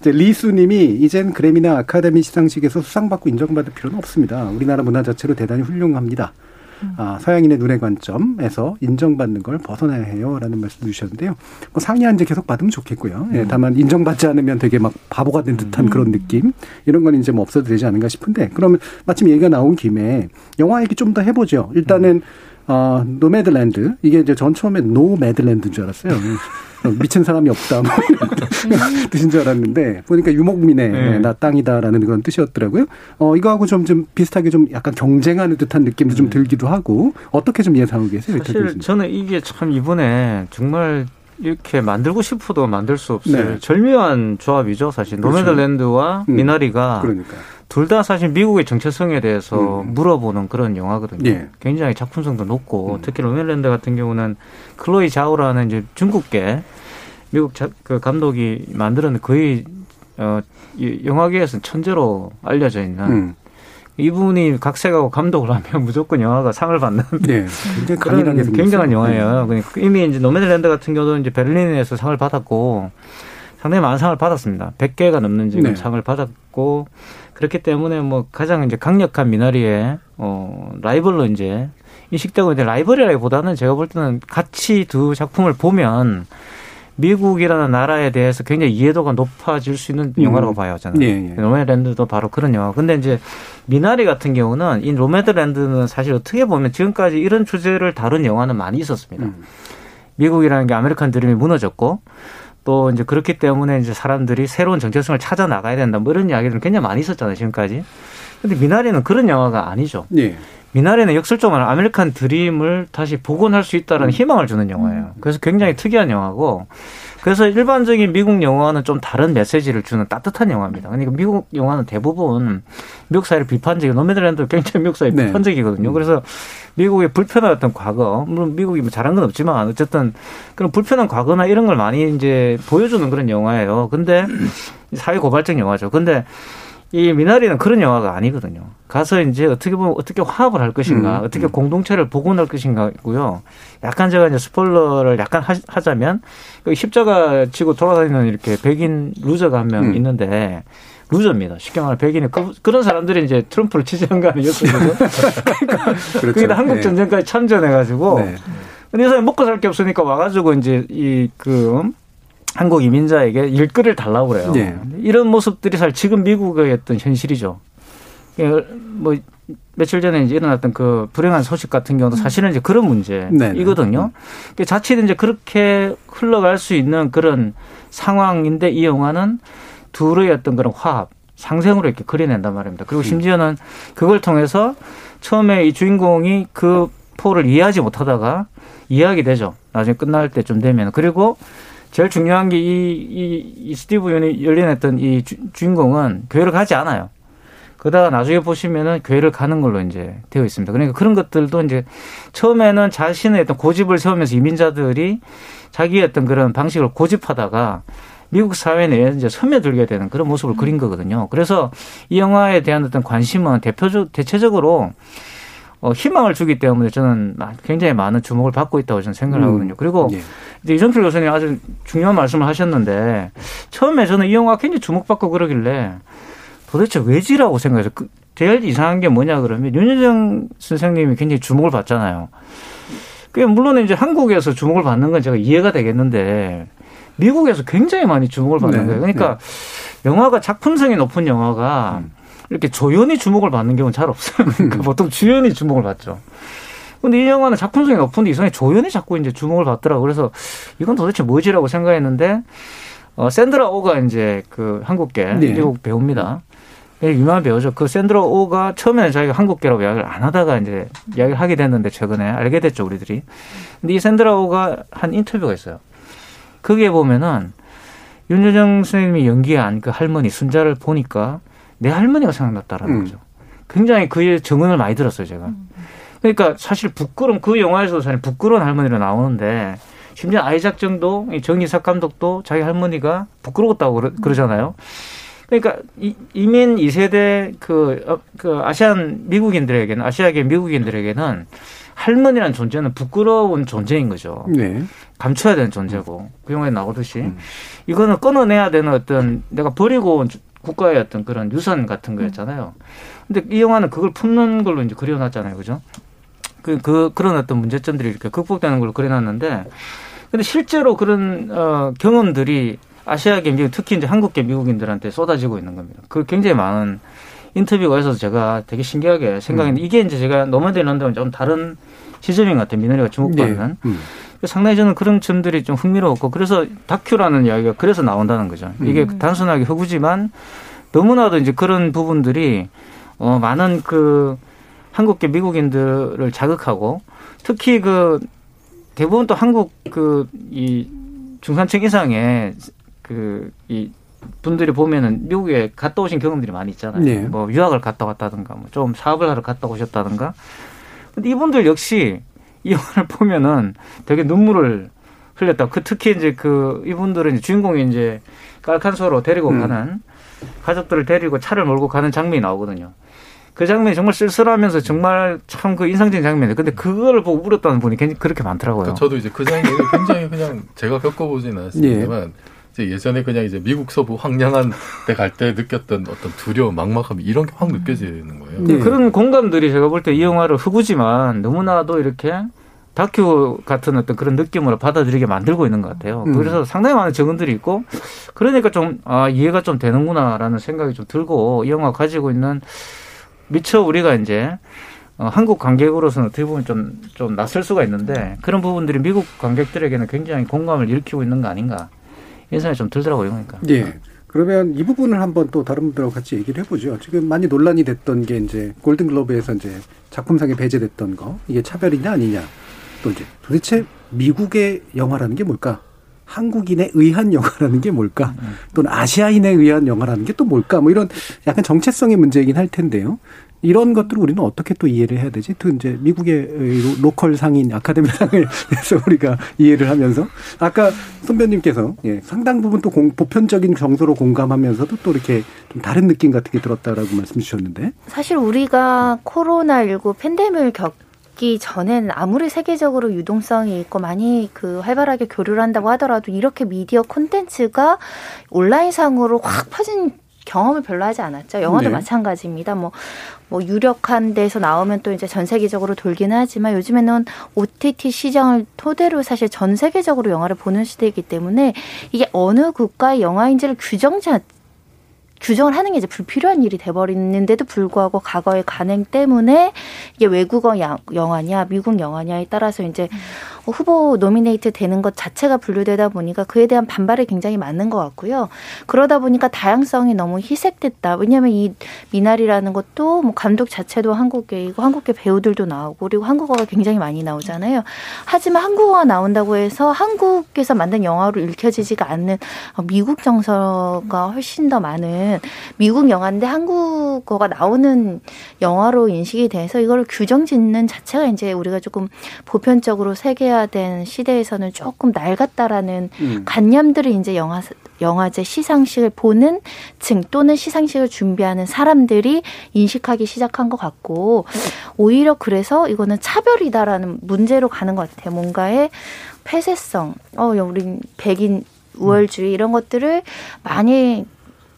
Speaker 1: 이제 리수님이 이젠 그래미나 아카데미 시상식에서 수상받고 인정받을 필요는 없습니다. 우리나라 문화 자체로 대단히 훌륭합니다. 아, 서양인의 눈의 관점에서 인정받는 걸 벗어나야 해요라는 말씀 주셨는데요. 뭐 상이야 이제 계속 받으면 좋겠고요. 예, 다만 인정받지 않으면 되게 막 바보가 된 듯한 그런 느낌 이런 건 이제 뭐 없어도 되지 않은가 싶은데 그러면 마침 얘기가 나온 김에 영화 얘기 좀 더 해보죠. 일단은 어, 노매드랜드 이게 이제 전 처음에 no mad land인 줄 알았어요. 어, 미친 사람이 없다 뭐 이런 뜻인 줄 알았는데 보니까 유목민의
Speaker 3: 네.
Speaker 1: 나 땅이다라는 그런 뜻이었더라고요. 어 이거하고 좀 좀 비슷하게 좀 약간 경쟁하는 듯한 느낌도 좀 들기도 하고 어떻게 좀 예상하고 계세요?
Speaker 3: 사실? 저는 이게 참 이번에 정말 이렇게 만들고 싶어도 만들 수 없을
Speaker 1: 네.
Speaker 3: 절묘한 조합이죠. 사실
Speaker 1: 그렇죠.
Speaker 3: 노매드랜드와
Speaker 1: 음,
Speaker 3: 미나리가
Speaker 1: 그러니까
Speaker 3: 둘 다 사실 미국의 정체성에 대해서 물어보는 그런 영화거든요.
Speaker 1: 예.
Speaker 3: 굉장히 작품성도 높고 특히 노매드랜드 같은 경우는 클로이 자오라는 이제 중국계 미국 자, 그 감독이 만드는 거의 어, 이 영화계에서는 천재로 알려져 있는
Speaker 1: 음.
Speaker 3: 이분이 각색하고 감독을 하면 무조건 영화가 상을 받는
Speaker 1: 네,
Speaker 3: 그런. 굉장한 영화예요.
Speaker 1: 네.
Speaker 3: 그러니까 이미 이제 노매드랜드 같은 경우도 이제 베를린에서 상을 받았고 상당히 많은 상을 받았습니다. 100개가 넘는 지금
Speaker 1: 네.
Speaker 3: 상을 받았고 그렇기 때문에 뭐 가장 이제 강력한 미나리의 어 라이벌로 이제 인식되고 이제 라이벌이라기보다는 제가 볼 때는 같이 두 작품을 보면 미국이라는 나라에 대해서 굉장히 이해도가 높아질 수 있는
Speaker 1: 음.
Speaker 3: 영화라고 봐요, 저는.
Speaker 1: 예, 예.
Speaker 3: 노매드랜드도 바로 그런 영화. 근데 이제 미나리 같은 경우는 이 노매드랜드는 사실 어떻게 보면 지금까지 이런 주제를 다룬 영화는 많이 있었습니다.
Speaker 1: 음.
Speaker 3: 미국이라는 게 아메리칸 드림이 무너졌고 또 이제 그렇기 때문에 이제 사람들이 새로운 정체성을 찾아 나가야 된다. 뭐 이런 이야기들은 굉장히 많이 있었잖아요, 지금까지. 근데 미나리는 그런 영화가 아니죠.
Speaker 1: 예.
Speaker 3: 미나리는 역설적으로 아메리칸 드림을 다시 복원할 수 있다는
Speaker 1: 음.
Speaker 3: 희망을 주는 영화예요. 그래서 굉장히 특이한 영화고 그래서 일반적인 미국 영화와는 좀 다른 메시지를 주는 따뜻한 영화입니다. 그러니까 미국 영화는 대부분 미국 사회를 비판적이고 노매드랜드 굉장히 미국 사회
Speaker 1: 네.
Speaker 3: 비판적이거든요. 그래서 미국의 불편한 어떤 과거, 물론 미국이 뭐 잘한 건 없지만 어쨌든 그런 불편한 과거나 이런 걸 많이 이제 보여주는 그런 영화예요. 근데 사회 고발적 영화죠. 근데 이 미나리는 그런 영화가 아니거든요. 가서 이제 어떻게 보면 어떻게 화합을 할 것인가,
Speaker 1: 음,
Speaker 3: 어떻게 공동체를 복원할 것인가고요. 약간 제가 이제 스포일러를 약간 하- 하자면 그 십자가 지고 돌아다니는 이렇게 백인 loser가 한명
Speaker 1: 음.
Speaker 3: 있는데 loser입니다. 쉽게 말하면 백인이 그, 그런 사람들이 이제 트럼프를 지지한 거 아니겠어요?
Speaker 1: 그렇죠.
Speaker 3: 그게 한국
Speaker 1: 예.
Speaker 3: 전쟁까지 참전해가지고
Speaker 1: 네.
Speaker 3: 근데 이 사람이 먹고 살 게 없으니까 와가지고 이제 이그 한국 이민자에게 일거리를 달라고 그래요.
Speaker 1: 예.
Speaker 3: 이런 모습들이 사실 지금 미국의 어떤 현실이죠. 예, 뭐 며칠 전에 이제 일어났던 그 불행한 소식 같은 경우도 사실은 이제 그런. 문제이거든요. 그러니까 자칫 이제 그렇게 흘러갈 수 있는 그런 상황인데 이 영화는 둘의 어떤 그런 화합, 상생으로 이렇게 그려낸단 말입니다. 그리고 심지어는 그걸 통해서 처음에 이 주인공이 그 포를 이해하지 못하다가 이해하게 되죠. 나중에 끝날 때쯤 되면. 그리고 제일 중요한 게 이, 이, 이 스티브 연이 열린했던 이 주, 주인공은 교회를 가지 않아요. 그러다가 나중에 보시면은 교회를 가는 걸로 이제 되어 있습니다. 그러니까 그런 것들도 이제 처음에는 자신의 어떤 고집을 세우면서 이민자들이 자기의 어떤 그런 방식을 고집하다가 미국 사회 내에 이제 스며들게 되는 그런 모습을 그린 거거든요. 그래서 이 영화에 대한 어떤 관심은 대표적, 대체적으로 어, 희망을 주기 때문에 저는 굉장히 많은 주목을 받고 있다고 저는 생각을
Speaker 1: 음.
Speaker 3: 하거든요. 그리고
Speaker 1: 예.
Speaker 3: 이제 이정필 교수님 아주 중요한 말씀을 하셨는데 처음에 저는 이 영화 굉장히 주목받고 그러길래 도대체 왜지라고 생각해서 그 제일 이상한 게 뭐냐 그러면 윤여정 선생님이 굉장히 주목을 받잖아요. 그게 물론 이제 한국에서 주목을 받는 건 제가 이해가 되겠는데 미국에서 굉장히 많이 주목을 받는
Speaker 1: 네.
Speaker 3: 거예요. 그러니까 영화가 작품성이 높은 영화가 이렇게 조연이 주목을 받는 경우는 잘 없어요. 그러니까 보통 주연이 주목을 받죠. 근데 이 영화는 작품성이 높은데 이상하게 조연이 자꾸 이제 주목을 받더라고. 그래서 이건 도대체 뭐지라고 생각했는데 어 샌드라 오가 이제 그 한국계
Speaker 1: 네.
Speaker 3: 미국 배우입니다. 되게 유명한 배우죠. 그 샌드라 오가 처음에는 자기가 한국계라고 이야기를 안 하다가 이제 이야기를 하게 됐는데 최근에 알게 됐죠 우리들이. 근데 이 샌드라 오가 한 인터뷰가 있어요. 거기에 보면은 윤여정 선생님이 연기한 그 할머니 순자를 보니까 내 할머니가 생각났다라는
Speaker 1: 음.
Speaker 3: 거죠. 굉장히 그의 정은을 많이 들었어요 제가. 그러니까 사실 부끄러운 그 영화에서도 사실 부끄러운 할머니로 나오는데 심지어 아이작 정도 이 정이삭 감독도 자기 할머니가 부끄러웠다고 그러, 그러잖아요. 그러니까 이, 이민 2세대 그, 어, 그 아시안 미국인들에게는 아시아계 미국인들에게는 할머니라는 존재는 부끄러운 존재인 거죠.
Speaker 1: 네.
Speaker 3: 감춰야 되는 존재고 그 영화에 나오듯이 이거는 끊어내야 되는 어떤 내가 버리고 온 주- 국가의 어떤 그런 유산 같은 거였잖아요. 근데 이 영화는 그걸 품는 걸로 이제 그려놨잖아요, 그죠? 그, 그 그런 어떤 문제점들이 이렇게 극복되는 걸로 그려놨는데, 근데 실제로 그런 어, 경험들이 아시아계 미국 특히 이제 한국계 미국인들한테 쏟아지고 있는 겁니다. 그 굉장히 많은 인터뷰가 있어서 제가 되게 신기하게 생각했는데 이게 이제 제가 노마드인 런던은 좀 다른 시점인 것 같아요. 미너리가 주목받는.
Speaker 1: 음.
Speaker 3: 상당히 저는 그런 점들이 좀 흥미로웠고 그래서 다큐라는 이야기가 그래서 나온다는 거죠. 이게
Speaker 1: 음.
Speaker 3: 단순하게 허구지만 너무나도 이제 그런 부분들이 어 많은 그 한국계 미국인들을 자극하고 특히 그 대부분 또 한국 그 이 중산층 이상의 그이 분들이 보면은 미국에 갔다 오신 경험들이 많이 있잖아요.
Speaker 1: 네.
Speaker 3: 뭐 유학을 갔다 왔다든가 뭐 좀 사업을 하러 갔다 오셨다든가. 근데 이분들 역시 이 영화를 보면은 되게 눈물을 흘렸다. 그 특히 이제 그 이분들은 이제 주인공이 이제 깔칸소로 데리고
Speaker 1: 음.
Speaker 3: 가는 가족들을 데리고 차를 몰고 가는 장면이 나오거든요. 그 장면이 정말 쓸쓸하면서 정말 참 그 인상적인 장면이에요. 근데 그걸 보고 울었다는 분이 굉장히 그렇게 많더라고요.
Speaker 13: 그러니까 저도 이제 그 장면이 굉장히 그냥 제가 겪어보진 않았습니다만
Speaker 3: 예.
Speaker 13: 이제 예전에 그냥 이제 미국 서부 황량한 때갈때 느꼈던 어떤 두려움, 막막함 이런 게 확 느껴지는 거예요.
Speaker 3: 네, 그런 공감들이 제가 볼 때 이 영화를 흑우지만 너무나도 이렇게 다큐 같은 어떤 그런 느낌으로 받아들이게 만들고 있는 것 같아요.
Speaker 1: 음.
Speaker 3: 그래서 상당히 많은 적응들이 있고 그러니까 좀 아, 이해가 좀 되는구나라는 생각이 좀 들고 이 영화 가지고 있는 미처 우리가 이제 어, 한국 관객으로서는 어떻게 보면 좀, 좀 낯설 수가 있는데 그런 부분들이 미국 관객들에게는 굉장히 공감을 일으키고 있는 거 아닌가 생각이 좀 들더라고요. 그러니까.
Speaker 1: 예. 그러면 이 부분을 한번 또 다른 분들하고 같이 얘기를 해보죠. 지금 많이 논란이 됐던 게 이제 골든글로브에서 이제 작품상에 배제됐던 거 이게 차별이냐 아니냐 또 이제 도대체 미국의 영화라는 게 뭘까? 한국인에 의한 영화라는 게 뭘까? 또는 아시아인에 의한 영화라는 게 또 뭘까? 뭐 이런 약간 정체성의 문제이긴 할 텐데요. 이런 것들을 우리는 어떻게 또 이해를 해야 되지? 또 이제 미국의 로- 로컬 상인 아카데미상을 해서 우리가 이해를 하면서 아까 선배님께서 예, 상당 부분 또 공- 보편적인 정서로 공감하면서도 또 이렇게 좀 다른 느낌 같은 게 들었다라고 말씀 주셨는데
Speaker 6: 사실 우리가 코로나 19 팬데믹을 겪기 전엔 아무리 세계적으로 유동성이 있고 많이 그 활발하게 교류를 한다고 하더라도 이렇게 미디어 콘텐츠가 온라인상으로 확 퍼진 경험을 별로 하지 않았죠. 영화도
Speaker 14: 네.
Speaker 6: 마찬가지입니다. 뭐, 뭐 유력한 데서 나오면 또 이제 전 세계적으로 돌기는 하지만 요즘에는 OTT 시장을 토대로 사실 전 세계적으로 영화를 보는 시대이기 때문에 이게 어느 국가의 영화인지를 규정 자 규정을 하는 게 이제 불필요한 일이 돼버리는데도 불구하고 과거의 관행 때문에 이게 외국어 야- 영화냐 미국 영화냐에 따라서 이제 후보 노미네이트 되는 것 자체가 분류되다 보니까 그에 대한 반발이 굉장히 많은 것 같고요. 그러다 보니까 다양성이 너무 희색됐다. 왜냐하면 이 미나리라는 것도 뭐 감독 자체도 한국계이고 한국계 배우들도 나오고 그리고 한국어가 굉장히 많이 나오잖아요. 하지만 한국어가 나온다고 해서 한국에서 만든 영화로 읽혀지지가 않는 어, 미국 정서가 훨씬 더 많은 미국 영화인데 한국어가 나오는 영화로 인식이 돼서 이걸 규정 짓는 자체가 이제 우리가 조금 보편적으로 세계 화된 시대에서는 조금 낡았다라는
Speaker 14: 음.
Speaker 6: 관념들을 이제 영화 영화제 시상식을 보는 층 또는 시상식을 준비하는 사람들이 인식하기 시작한 것 같고 오히려 그래서 이거는 차별이다라는 문제로 가는 것 같아요. 뭔가의 폐쇄성, 어, 우린 백인 우월주의 이런 것들을 많이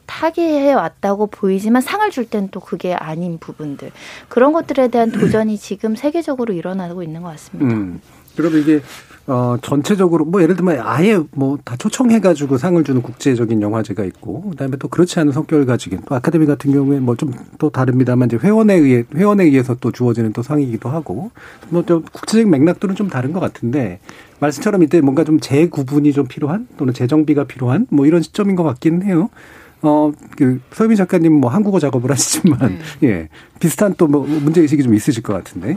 Speaker 6: 파괴해 왔다고 보이지만 상을 줄 땐 또 그게 아닌 부분들 그런 것들에 대한 도전이 지금 세계적으로 일어나고 있는 것 같습니다.
Speaker 1: 음. 그러면 이게 어 전체적으로 뭐 예를 들면 아예 뭐 다 초청해가지고 상을 주는 국제적인 영화제가 있고 그다음에 또 그렇지 않은 성격을 가지긴 또 아카데미 같은 경우에 뭐 좀 또 다릅니다만 이제 회원에 의해 회원에 의해서 또 주어지는 또 상이기도 하고 뭐 좀 국제적인 맥락들은 좀 다른 것 같은데 말씀처럼 이때 뭔가 좀 재구분이 좀 필요한 또는 재정비가 필요한 뭐 이런 시점인 것 같기는 해요. 어, 그, 서유민 작가님 뭐 한국어 작업을 하시지만, 네. 예. 비슷한 또 뭐 문제의식이 좀 있으실 것 같은데.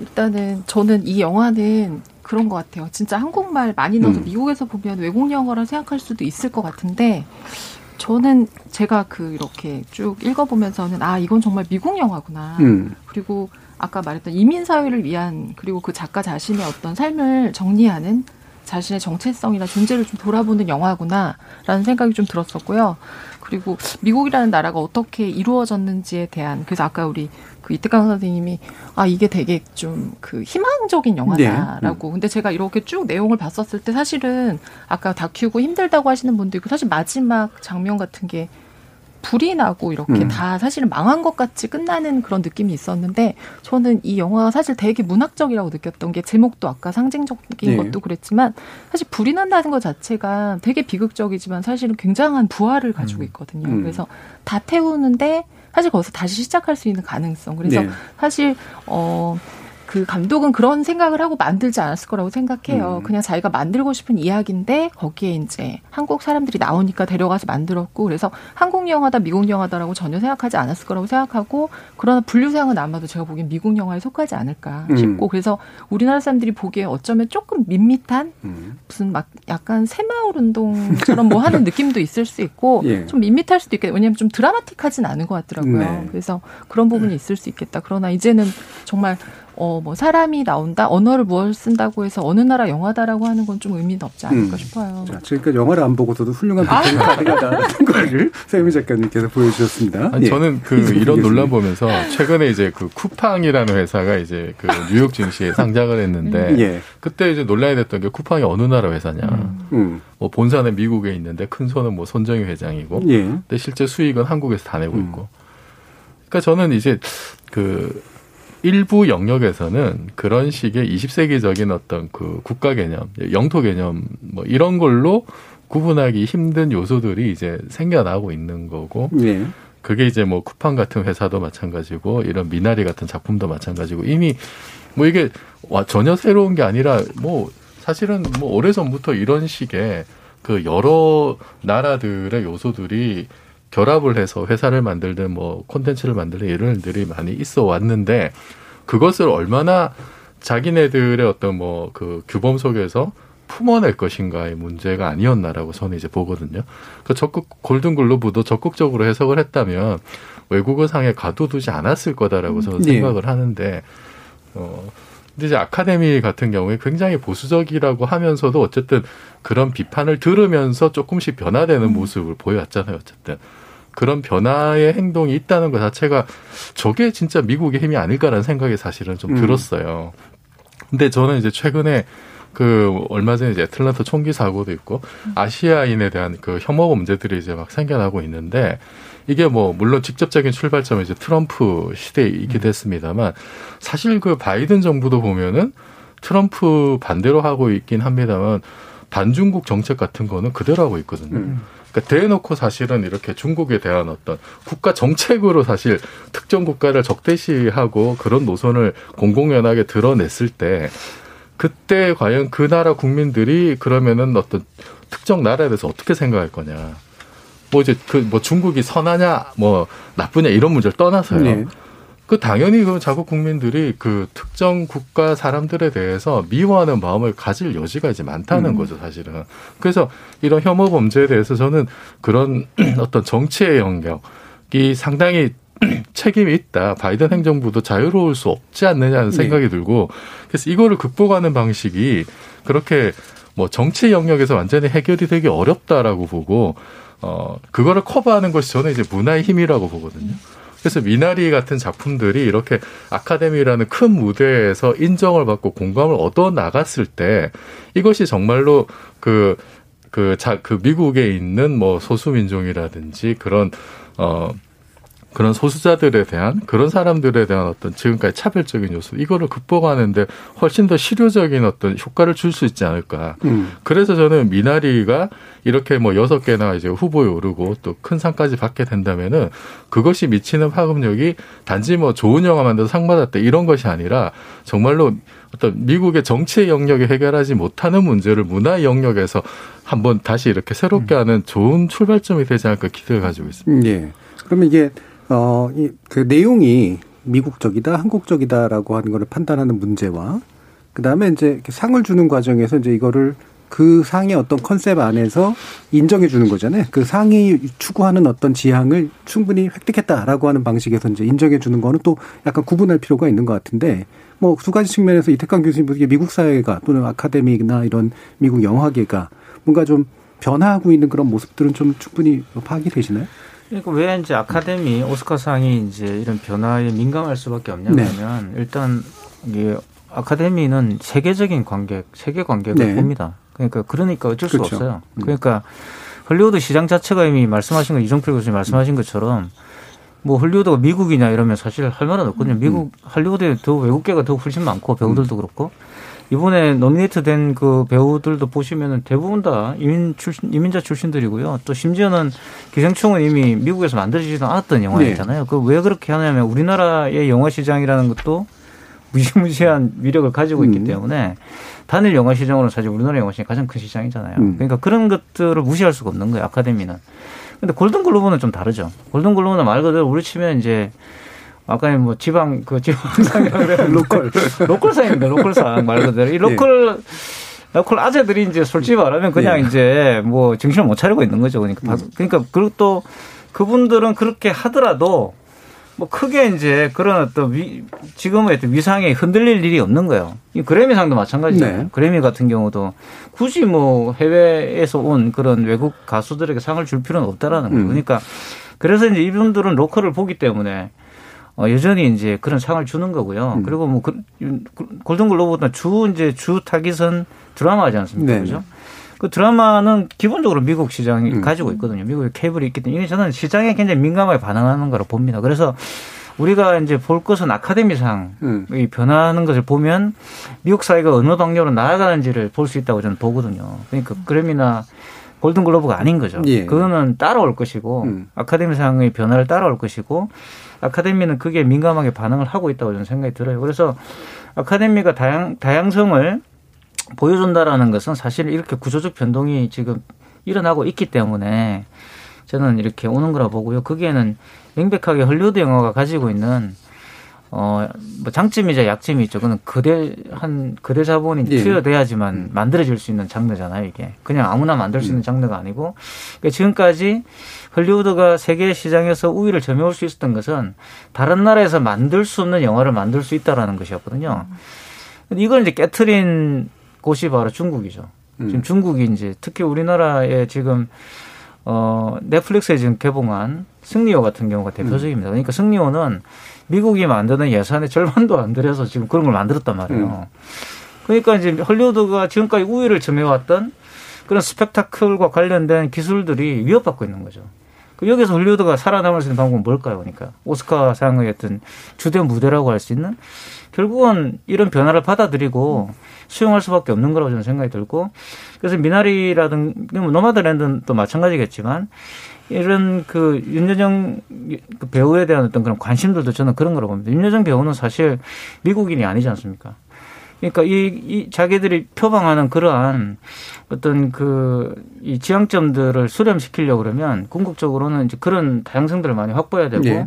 Speaker 5: 일단은 저는 이 영화는 그런 것 같아요. 진짜 한국말 많이 넣어서
Speaker 1: 음.
Speaker 5: 미국에서 보면 외국 영어라 생각할 수도 있을 것 같은데 저는 제가 그 이렇게 쭉 읽어보면서는 아 이건 정말 미국 영화구나.
Speaker 1: 음.
Speaker 5: 그리고 아까 말했던 이민 사회를 위한 그리고 그 작가 자신의 어떤 삶을 정리하는 자신의 정체성이나 존재를 좀 돌아보는 영화구나라는 생각이 좀 들었었고요. 그리고 미국이라는 나라가 어떻게 이루어졌는지에 대한 그래서 아까 우리 그 이태강 선생님이 아 이게 되게 좀 그 희망적인 영화다라고.
Speaker 1: 네.
Speaker 5: 근데 제가 이렇게 쭉 내용을 봤었을 때 사실은 아까 다큐고 힘들다고 하시는 분도 있고 사실 마지막 장면 같은 게 불이 나고 이렇게
Speaker 1: 음.
Speaker 5: 다 사실은 망한 것 같이 끝나는 그런 느낌이 있었는데 저는 이 영화가 사실 되게 문학적이라고 느꼈던 게 제목도 아까 상징적인
Speaker 1: 네.
Speaker 5: 것도 그랬지만 사실 불이 난다는 것 자체가 되게 비극적이지만 사실은 굉장한 부활을 가지고 있거든요.
Speaker 1: 음.
Speaker 5: 그래서 다 태우는데 사실 거기서 다시 시작할 수 있는 가능성. 그래서
Speaker 1: 네.
Speaker 5: 사실 어. 그 감독은 그런 생각을 하고 만들지 않았을 거라고 생각해요.
Speaker 1: 음.
Speaker 5: 그냥 자기가 만들고 싶은 이야기인데 거기에 이제 한국 사람들이 나오니까 데려가서 만들었고 그래서 한국 영화다 미국 영화다라고 전혀 생각하지 않았을 거라고 생각하고 그러나 분류상은 아마도 제가 보기엔 미국 영화에 속하지 않을까
Speaker 1: 음.
Speaker 5: 싶고 그래서 우리나라 사람들이 보기에 어쩌면 조금 밋밋한
Speaker 1: 음.
Speaker 5: 무슨 막 약간 새마을 운동처럼 뭐 하는 느낌도 있을 수 있고
Speaker 1: 예.
Speaker 5: 좀 밋밋할 수도 있겠다. 왜냐하면 좀 드라마틱하진 않은 것 같더라고요.
Speaker 1: 네.
Speaker 5: 그래서 그런 부분이 있을 수 있겠다. 그러나 이제는 정말 어 뭐 사람이 나온다 언어를 무엇을 쓴다고 해서 어느 나라 영화다라고 하는 건 좀 의미는 없지 않을까
Speaker 1: 음.
Speaker 5: 싶어요.
Speaker 1: 자, 지금까지 영화를 안 보고서도 훌륭한
Speaker 5: 아.
Speaker 1: 비평이 가능하다는 거를 서유민 작가님께서 보여주셨습니다.
Speaker 13: 아니,
Speaker 1: 예.
Speaker 13: 저는 그 이런. 논란 보면서 최근에 이제 그 쿠팡이라는 회사가 이제 그 뉴욕 증시에 상장을 했는데
Speaker 1: 예.
Speaker 13: 그때 이제 논란이 됐던 게 쿠팡이 어느 나라 회사냐.
Speaker 1: 음.
Speaker 13: 뭐 본사는 미국에 있는데 큰 손은 뭐 손정희 회장이고
Speaker 1: 예.
Speaker 13: 근데 실제 수익은 한국에서 다 내고 있고. 그러니까 저는 이제 그 일부 영역에서는 그런 식의 20세기적인 어떤 그 국가 개념, 영토 개념 뭐 이런 걸로 구분하기 힘든 요소들이 이제 생겨나고 있는 거고
Speaker 1: 예.
Speaker 13: 그게 이제 뭐 쿠팡 같은 회사도 마찬가지고 이런 미나리 같은 작품도 마찬가지고 이미 뭐 이게 와 전혀 새로운 게 아니라 뭐 사실은 뭐 오래전부터 이런 식의 그 여러 나라들의 요소들이 결합을 해서 회사를 만들든 뭐 콘텐츠를 만들든 이런 일들이 많이 있어 왔는데 그것을 얼마나 자기네들의 어떤 뭐 그 규범 속에서 품어낼 것인가의 문제가 아니었나라고 저는 이제 보거든요. 그 적극 골든글로브도 적극적으로 해석을 했다면 외국어 상에 가둬두지 않았을 거다라고 저는
Speaker 1: 네.
Speaker 13: 생각을 하는데 어 근데 이제 아카데미 같은 경우에 굉장히 보수적이라고 하면서도 어쨌든 그런 비판을 들으면서 조금씩 변화되는 모습을 보여왔잖아요. 어쨌든 그런 변화의 행동이 있다는 것 자체가 저게 진짜 미국의 힘이 아닐까라는 생각이 사실은 좀
Speaker 1: 음.
Speaker 13: 들었어요. 근데 저는 이제 최근에 그 얼마 전에 이제 애틀란타 총기 사고도 있고 아시아인에 대한 그 혐오 범죄들이 이제 막 생겨나고 있는데 이게 뭐 물론 직접적인 출발점은 이제 트럼프 시대이기도 했습니다만 사실 그 바이든 정부도 보면은 트럼프 반대로 하고 있긴 합니다만 반중국 정책 같은 거는 그대로 하고 있거든요. 그러니까 대놓고 사실은 이렇게 중국에 대한 어떤 국가 정책으로 사실 특정 국가를 적대시하고 그런 노선을 공공연하게 드러냈을 때 그때 과연 그 나라 국민들이 그러면은 어떤 특정 나라에 대해서 어떻게 생각할 거냐. 뭐 이제 그 뭐 중국이 선하냐 뭐 나쁘냐 이런 문제를 떠나서요.
Speaker 1: 네.
Speaker 13: 그 당연히 그 자국 국민들이 그 특정 국가 사람들에 대해서 미워하는 마음을 가질 여지가 이제 많다는
Speaker 1: 음.
Speaker 13: 거죠, 사실은. 그래서 이런 혐오 범죄에 대해서 저는 그런 어떤 정치의 영역이 상당히 책임이 있다. 바이든 행정부도 자유로울 수 없지 않느냐는
Speaker 1: 네.
Speaker 13: 생각이 들고 그래서 이거를 극복하는 방식이 그렇게 뭐 정치 영역에서 완전히 해결이 되기 어렵다라고 보고 어 그거를 커버하는 것이 저는 이제 문화의 힘이라고 보거든요. 그래서 미나리 같은 작품들이 이렇게 아카데미라는 큰 무대에서 인정을 받고 공감을 얻어 나갔을 때 이것이 정말로 그 그, 자, 그 미국에 있는 뭐 소수민족이라든지 그런, 어, 그런 소수자들에 대한 그런 사람들에 대한 어떤 지금까지 차별적인 요소 이거를 극복하는데 훨씬 더 실효적인 어떤 효과를 줄 수 있지 않을까.
Speaker 1: 음.
Speaker 13: 그래서 저는 미나리가 이렇게 뭐 여섯 개나 이제 후보에 오르고 또 큰 상까지 받게 된다면은 그것이 미치는 파급력이 단지 뭐 좋은 영화 만들어서 상 받았다 이런 것이 아니라 정말로 어떤 미국의 정치의 영역에 해결하지 못하는 문제를 문화 영역에서 한번 다시 이렇게 새롭게 하는 좋은 출발점이 되지 않을까 기대를 가지고 있습니다.
Speaker 1: 예. 그러면 이게 어, 이, 그 내용이 미국적이다, 한국적이다라고 하는 거를 판단하는 문제와 그 다음에 이제 상을 주는 과정에서 이제 이거를 그 상의 어떤 컨셉 안에서 인정해 주는 거잖아요. 그 상이 추구하는 어떤 지향을 충분히 획득했다라고 하는 방식에서 이제 인정해 주는 거는 또 약간 구분할 필요가 있는 것 같은데 뭐 두 가지 측면에서 이태강 교수님 보기에 미국 사회가 또는 아카데미나 이런 미국 영화계가 뭔가 좀 변화하고 있는 그런 모습들은 좀 충분히 파악이 되시나요?
Speaker 3: 그러니까 왜 이제 아카데미 오스카상이 이제 이런 변화에 민감할 수밖에 없냐면 네. 일단 이게 아카데미는 세계적인 관객, 세계 관객을 네. 봅니다. 그러니까 그러니까 어쩔 그렇죠. 수 없어요. 음. 그러니까 헐리우드 시장 자체가 이미 말씀하신 거 이종필 교수님 말씀하신 것처럼 뭐 헐리우드가 미국이냐 이러면 사실 할 말은 없거든요. 미국 음. 할리우드에 더 외국계가 더 훨씬 많고 배우들도 그렇고 이번에 노미네이트 된 그 배우들도 보시면은 대부분 다 이민 출신, 이민자 출신들이고요. 또 심지어는 기생충은 이미 미국에서 만들어지지도 않았던 영화였잖아요. 네. 그왜 그렇게 하냐면 우리나라의 영화 시장이라는 것도 무시무시한 위력을 가지고 있기 음. 때문에 단일 영화 시장으로는 사실 우리나라 영화 시장이 가장 큰 시장이잖아요. 음. 그러니까 그런 것들을 무시할 수가 없는 거예요. 아카데미는. 근데 골든글로브는 좀 다르죠. 골든글로브는 말 그대로 우리 치면 이제 아까 뭐 지방 그 지방상이라 그래 local local상입니다. local상 말 그대로 이 local 예. local 아재들이 이제 솔직히 말하면 그냥 예. 이제 뭐 정신을 못 차리고 있는 거죠. 그러니까 음. 그러니까 그리고 또 그분들은 그렇게 하더라도 뭐 크게 이제 그런 어떤 위, 지금의 어떤 위상에 흔들릴 일이 없는 거예요. 이 그래미상도 마찬가지예요. 네. 그래미 같은 경우도 굳이 뭐 해외에서 온 그런 외국 가수들에게 상을 줄 필요는 없다라는 거예요. 음. 그러니까 그래서 이제 이분들은 로컬을 보기 때문에 어, 여전히 이제 그런 상을 주는 거고요. 음. 그리고 뭐 그, 골든글로브보다 주 이제 주 타깃은 드라마지 않습니까? 네. 그죠? 그 드라마는 기본적으로 미국 시장이 음. 가지고 있거든요. 미국에 케이블이 있기 때문에 저는 시장에 굉장히 민감하게 반응하는 거로 봅니다. 그래서 우리가 이제 볼 것은 아카데미상이 음. 변화하는 것을 보면 미국 사회가 어느 방향으로 나아가는지를 볼 수 있다고 저는 보거든요. 그러니까 그래미나 골든글로브가 아닌 거죠. 예. 그거는 따라올 것이고 음. 아카데미상의 변화를 따라올 것이고 아카데미는 그게 민감하게 반응을 하고 있다고 저는 생각이 들어요. 그래서 아카데미가 다양 다양성을 보여준다라는 것은 사실 이렇게 구조적 변동이 지금 일어나고 있기 때문에 저는 이렇게 오는 거라 보고요. 거기에는 명백하게 헐리우드 영화가 가지고 있는 어, 뭐 장점이자 약점이 있죠. 그는 그대, 한, 그대 자본이 예. 투여돼야지만 음. 만들어질 수 있는 장르잖아요, 이게. 그냥 아무나 만들 수 있는 음. 장르가 아니고. 그러니까 지금까지 헐리우드가 세계 시장에서 우위를 점해올 수 있었던 것은 다른 나라에서 만들 수 없는 영화를 만들 수 있다라는 것이었거든요. 이걸 이제 깨트린 곳이 바로 중국이죠. 음. 지금 중국이 이제 특히 우리나라에 지금 어 넷플릭스에 지금 개봉한 승리호 같은 경우가 대표적입니다. 음. 그러니까 승리호는 미국이 만드는 예산의 절반도 안 들여서 지금 그런 걸 만들었단 말이에요. 음. 그러니까 이제 헐리우드가 지금까지 우위를 점해왔던 그런 스펙타클과 관련된 기술들이 위협받고 있는 거죠. 그 여기서 헐리우드가 살아남을 수 있는 방법은 뭘까요? 그러니까 오스카상의 어떤 주된 무대라고 할 수 있는 결국은 이런 변화를 받아들이고 수용할 수밖에 없는 거라고 저는 생각이 들고 그래서 미나리라든가 뭐 노마드랜드는 또 마찬가지겠지만 이런 그 윤여정 그 배우에 대한 어떤 그런 관심들도 저는 그런 거라고 봅니다. 윤여정 배우는 사실 미국인이 아니지 않습니까? 그러니까 이, 이 자기들이 표방하는 그러한 어떤 그 이 지향점들을 수렴시키려고 그러면 궁극적으로는 이제 그런 다양성들을 많이 확보해야 되고 네.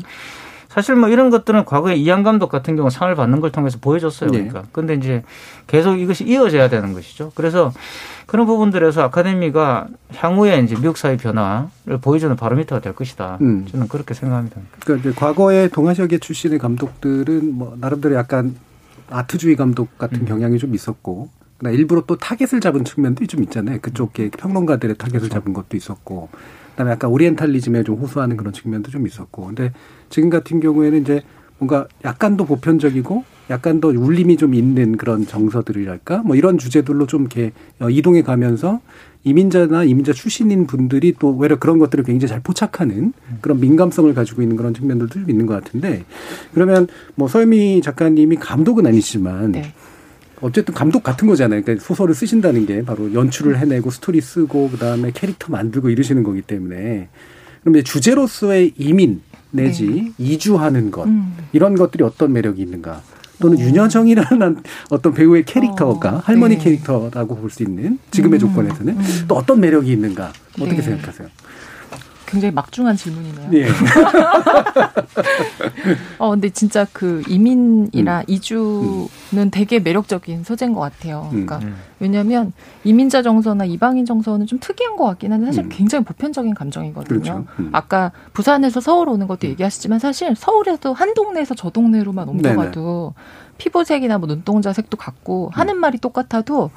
Speaker 3: 사실 뭐 이런 것들은 과거에 이안 감독 같은 경우 상을 받는 걸 통해서 보여줬어요. 네. 그러니까. 근데 이제 계속 이것이 이어져야 되는 것이죠. 그래서 그런 부분들에서 아카데미가 향후에 이제 미국 사회 변화를 보여주는 바로미터가 될 것이다. 음. 저는 그렇게 생각합니다.
Speaker 1: 그러니까 이제 과거에 동아시아계 출신의 감독들은 뭐 나름대로 약간 art주의 감독 같은 음. 경향이 좀 있었고 일부러 또 target을 잡은 측면도 좀 있잖아요. 그쪽에 평론가들의 target을 그렇죠. 잡은 것도 있었고 그다음에 약간 오리엔탈리즘에 좀 호소하는 그런 측면도 좀 있었고 근데 지금 같은 경우에는 이제 뭔가 약간 더 보편적이고 약간 더 울림이 좀 있는 그런 정서들이랄까 뭐 이런 주제들로 좀 이렇게 어, 이동해 가면서 이민자나 이민자 출신인 분들이 또 외려 그런 것들을 굉장히 잘 포착하는 그런 민감성을 가지고 있는 그런 측면들도 좀 있는 것 같은데 그러면 뭐 서유미 작가님이 감독은 아니지만
Speaker 5: 네.
Speaker 1: 어쨌든 감독 같은 거잖아요. 그러니까 소설을 쓰신다는 게 바로 연출을 해내고 스토리 쓰고 그다음에 캐릭터 만들고 이러시는 거기 때문에 그럼 이제 주제로서의 이민 내지 이주하는 것
Speaker 5: 음.
Speaker 1: 이런 것들이 어떤 매력이 있는가? 또는 윤여정이라는 어떤 배우의 캐릭터가 할머니
Speaker 5: 네.
Speaker 1: 캐릭터라고 볼 수 있는 지금의
Speaker 5: 음,
Speaker 1: 조건에서는
Speaker 5: 음.
Speaker 1: 또 어떤 매력이 있는가? 어떻게
Speaker 5: 네.
Speaker 1: 생각하세요?
Speaker 5: 굉장히 막중한 질문이네요.
Speaker 1: 예.
Speaker 5: 어, 근데 진짜 그 이민이나
Speaker 1: 음.
Speaker 5: 이주는 되게 매력적인 소재인 것 같아요.
Speaker 1: 음.
Speaker 5: 그러니까 왜냐하면 이민자 정서나 이방인 정서는 좀 특이한 것 같긴 한데 사실
Speaker 1: 음.
Speaker 5: 굉장히 보편적인 감정이거든요.
Speaker 1: 그렇죠. 음.
Speaker 5: 아까 부산에서 서울 오는 것도 얘기하시지만 사실 서울에서 한 동네에서 저 동네로만 옮겨가도 피부색이나 뭐 눈동자 색도 같고 하는 말이 똑같아도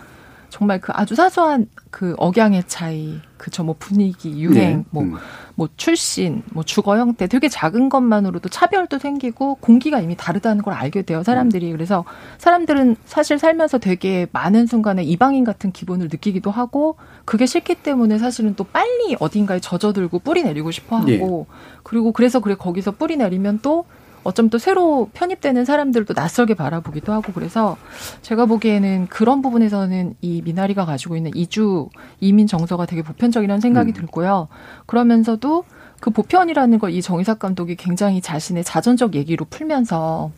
Speaker 5: 정말 그 아주 사소한 그 억양의 차이, 그저 뭐 분위기, 유행,
Speaker 1: 네.
Speaker 5: 뭐,
Speaker 1: 음.
Speaker 5: 뭐 출신, 뭐 주거 형태 되게 작은 것만으로도 차별도 생기고 공기가 이미 다르다는 걸 알게 돼요, 사람들이. 그래서 사람들은 사실 살면서 되게 많은 순간에 이방인 같은 기분을 느끼기도 하고 그게 싫기 때문에 사실은 또 빨리 어딘가에 젖어들고 뿌리 내리고 싶어 하고 그리고 그래서 그래 거기서 뿌리 내리면 또 어쩜 또 새로 편입되는 사람들도 낯설게 바라보기도 하고 그래서 제가 보기에는 그런 부분에서는 이 미나리가 가지고 있는 이주 이민 정서가 되게 보편적이라는 생각이
Speaker 1: 음.
Speaker 5: 들고요. 그러면서도 그 보편이라는 걸 이 정의삭 감독이 굉장히 자신의 자전적 얘기로 풀면서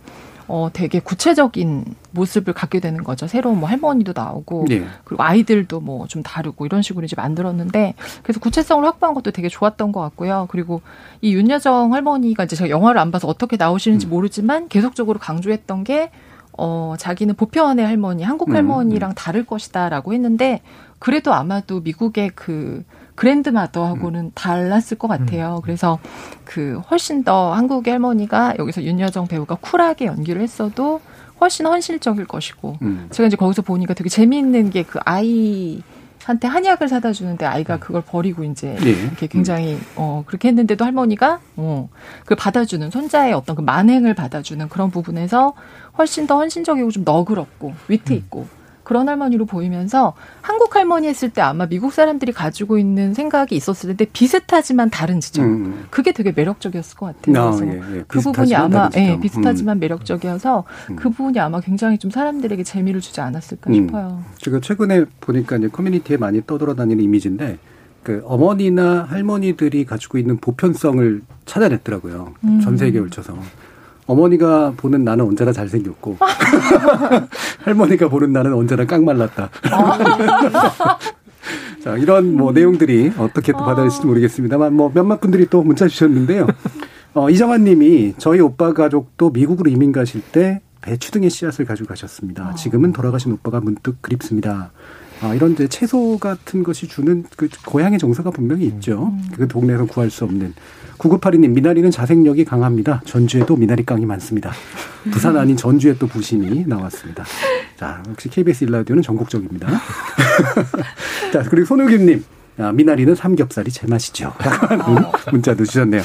Speaker 5: 어 되게 구체적인 모습을 갖게 되는 거죠. 새로운 뭐 할머니도 나오고
Speaker 1: 예.
Speaker 5: 그리고 아이들도 뭐 좀 다르고 이런 식으로 이제 만들었는데 그래서 구체성을 확보한 것도 되게 좋았던 것 같고요. 그리고 이 윤여정 할머니가 이제 제가 영화를 안 봐서 어떻게 나오시는지
Speaker 1: 음.
Speaker 5: 모르지만 계속적으로 강조했던 게 어, 자기는 보편의 할머니, 한국
Speaker 1: 음,
Speaker 5: 할머니랑 다를 것이다라고 했는데 그래도 아마도 미국의 그 그랜드마더하고는
Speaker 1: 음.
Speaker 5: 달랐을 것 같아요. 그래서 그 훨씬 더 한국의 할머니가 여기서 윤여정 배우가 쿨하게 연기를 했어도 훨씬 헌실적일 것이고
Speaker 1: 음.
Speaker 5: 제가 이제 거기서 보니까 되게 재미있는 게 그 아이 한테 한약을 사다 주는데 아이가 그걸 버리고 이제
Speaker 1: 예.
Speaker 5: 이렇게 굉장히 어 그렇게 했는데도 할머니가 어 그걸 받아주는 손자의 어떤 그 만행을 받아주는 그런 부분에서 훨씬 더 헌신적이고 좀 너그럽고 위트 있고 그런 할머니로 보이면서 한국 할머니 했을 때 아마 미국 사람들이 가지고 있는 생각이 있었을 텐데 비슷하지만 다른 지점
Speaker 1: 음.
Speaker 5: 그게 되게 매력적이었을 것 같아요.
Speaker 1: 아,
Speaker 5: 그래서
Speaker 1: 예, 예.
Speaker 5: 그 부분이 아마 예,
Speaker 1: 지점.
Speaker 5: 비슷하지만 매력적이어서
Speaker 1: 음.
Speaker 5: 그 부분이 아마 굉장히 좀 사람들에게 재미를 주지 않았을까
Speaker 1: 음.
Speaker 5: 싶어요.
Speaker 1: 제가 최근에 보니까 이제 커뮤니티에 많이 떠돌아다니는 이미지인데 그 어머니나 할머니들이 가지고 있는 보편성을 찾아냈더라고요.
Speaker 5: 음.
Speaker 1: 전 세계에 걸쳐서. 어머니가 보는 나는 언제나 잘생겼고 할머니가 보는 나는 언제나 깡말랐다. 자, 이런 뭐 내용들이 어떻게 또 받아들일지 모르겠습니다만 뭐 몇몇 분들이 또 문자 주셨는데요. 어, 이정환 님이 저희 오빠 가족도 미국으로 이민 가실 때 배추 등의 씨앗을 가지고 가셨습니다. 지금은 돌아가신 오빠가 문득 그립습니다. 아, 이런 이제 채소 같은 것이 주는 그 고향의 정서가 분명히 있죠. 그 동네에서 구할 수 없는. 9982님, 미나리는 자생력이 강합니다. 전주에도 미나리 깡이 많습니다. 부산 아닌 전주에 또 부심이 나왔습니다. 자, 역시 KBS 일라디오는 전국적입니다. 자, 그리고 손우김님. 아, 미나리는 삼겹살이 제맛이죠. 라는 문자도 주셨네요.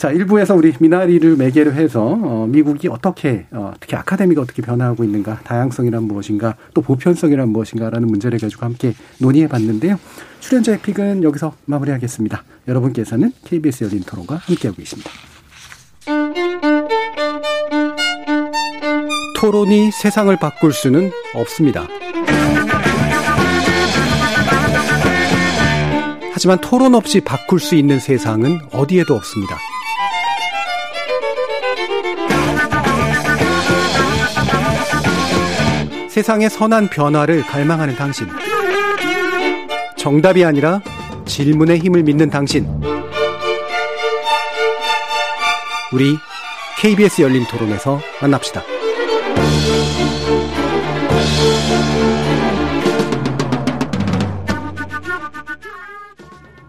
Speaker 1: 자, 일부에서 우리 미나리를 매개로 해서 어, 미국이 어떻게 어, 특히 아카데미가 어떻게 변화하고 있는가, 다양성이란 무엇인가, 또 보편성이란 무엇인가라는 문제를 가지고 함께 논의해 봤는데요. 출연자의 픽은 여기서 마무리하겠습니다. 여러분께서는 KBS 열린 토론과 함께하고 계십니다. 토론이 세상을 바꿀 수는 없습니다. 하지만 토론 없이 바꿀 수 있는 세상은 어디에도 없습니다. 세상의 선한 변화를 갈망하는 당신. 정답이 아니라 질문의 힘을 믿는 당신. 우리 KBS 열린 토론에서 만납시다.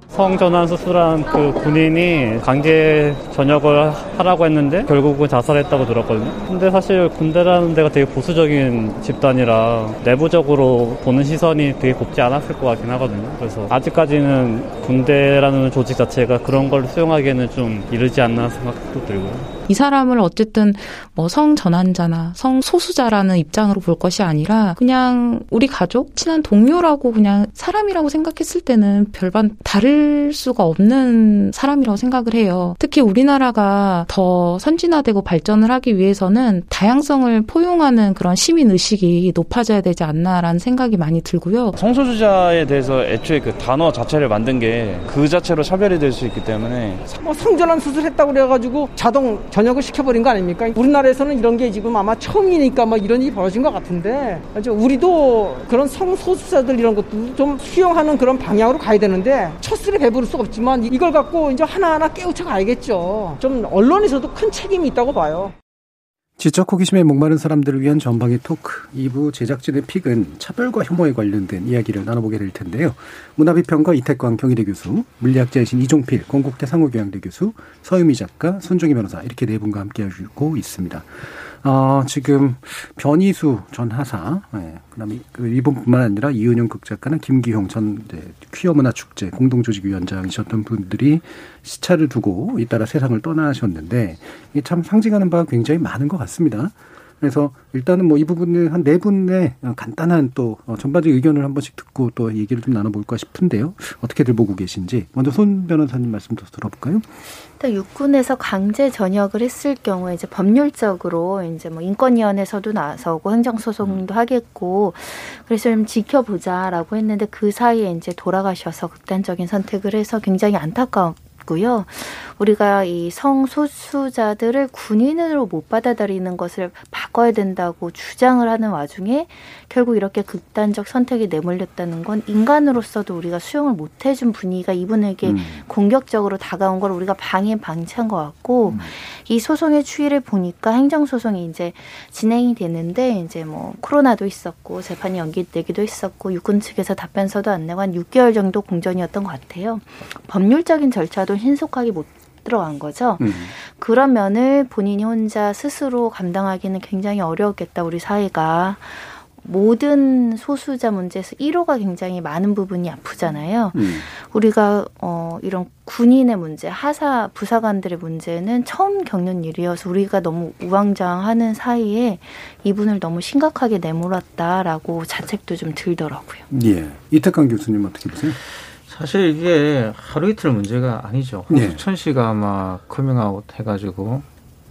Speaker 14: 성전환 수술한 그 군인이 강제 전역을 하라고 했는데 결국은 자살했다고 들었거든요. 근데 사실 군대라는 데가 되게 보수적인 집단이라 내부적으로 보는 시선이 되게 곱지 않았을 것 같긴 하거든요. 그래서 아직까지는 군대라는 조직 자체가 그런 걸 수용하기에는 좀 이르지 않나 생각도 들고요.
Speaker 15: 이 사람을 어쨌든 뭐 성전환자나 성소수자라는 입장으로 볼 것이 아니라 그냥 우리 가족, 친한 동료라고 그냥 사람이라고 생각했을 때는 별반 다를 수가 없는 사람이라고 생각을 해요. 특히 우리나라가 더 선진화되고 발전을 하기 위해서는 다양성을 포용하는 그런 시민 의식이 높아져야 되지 않나라는 생각이 많이 들고요.
Speaker 16: 성소수자에 대해서 애초에 그 단어 자체를 만든 게 그 자체로 차별이 될 수 있기 때문에
Speaker 17: 뭐 성전환 수술했다고 그래가지고 자동 전역을 시켜버린 거 아닙니까? 우리나라에서는 이런 게 지금 아마 처음이니까 뭐 이런 일이 벌어진 것 같은데 우리도 그런 성소수자들 이런 것도 좀 수용하는 그런 방향으로 가야 되는데 첫술에 배부를 수가 없지만 이걸 갖고 이제 하나하나 깨우쳐 가야겠죠. 좀 언론 에서도 큰 책임이 있다고 봐요.
Speaker 1: 지적 호기심에 목마른 사람들을 위한 전방위 토크 2부 제작진의 픽은 차별과 혐오에 관련된 이야기를 나눠보게 될 텐데요. 문화비평가 이태광 경희대 교수, 물리학자이신 이종필 건국대 상호교양대 교수, 서유미 작가, 손종희 변호사 이렇게 네 분과 함께 해주고 있습니다. 어, 지금 변희수 전 하사, 예, 그다음에 그 일본뿐만 아니라 이은영 극작가나 김기용 전 네, 퀴어 문화 축제 공동조직위원장이셨던 분들이 시차를 두고 잇따라 세상을 떠나셨는데 이게 참 상징하는 바가 굉장히 많은 것 같습니다. 그래서 일단은 뭐 이 부분을 한 네 분의 간단한 또 어, 전반적 의견을 한 번씩 듣고 또 얘기를 좀 나눠볼까 싶은데요. 어떻게들 보고 계신지 먼저 손 변호사님 말씀부터 들어볼까요?
Speaker 6: 일단 육군에서 강제 전역을 했을 경우에 이제 법률적으로 이제 뭐 인권위원회에서도 나서고 행정소송도 하겠고 그래서 좀 지켜보자라고 했는데 그 사이에 이제 돌아가셔서 극단적인 선택을 해서 굉장히 안타까운 고요. 우리가 이 성소수자들을 군인으로 못 받아들이는 것을 바꿔야 된다고 주장을 하는 와중에 결국 이렇게 극단적 선택이 내몰렸다는 건 인간으로서도 우리가 수용을 못 해준 분위기가 이분에게 음. 공격적으로 다가온 걸 우리가 방해 방치한 것 같고 음. 이 소송의 추이를 보니까 행정소송이 이제 진행이 됐는데 이제 뭐 코로나도 있었고 재판이 연기되기도 했었고 육군 측에서 답변서도 안 내고 한 6개월 정도 공전이었던 것 같아요. 법률적인 절차도 신속하게 못 들어간 거죠. 음. 그런 면을 본인이 혼자 스스로 감당하기는 굉장히 어려웠겠다, 우리 사회가. 모든 소수자 문제에서 1호가 굉장히 많은 부분이 아프잖아요. 음. 우리가 어 이런 군인의 문제, 하사 부사관들의 문제는 처음 겪는 일이어서 우리가 너무 우왕좌왕하는 사이에 이분을 너무 심각하게 내몰았다라고 자책도 좀 들더라고요.
Speaker 1: 예. 이태강 교수님 어떻게 보세요?
Speaker 3: 사실 이게 하루 이틀 문제가 아니죠. 홍수천 네. 씨가 아마 커밍아웃 해가지고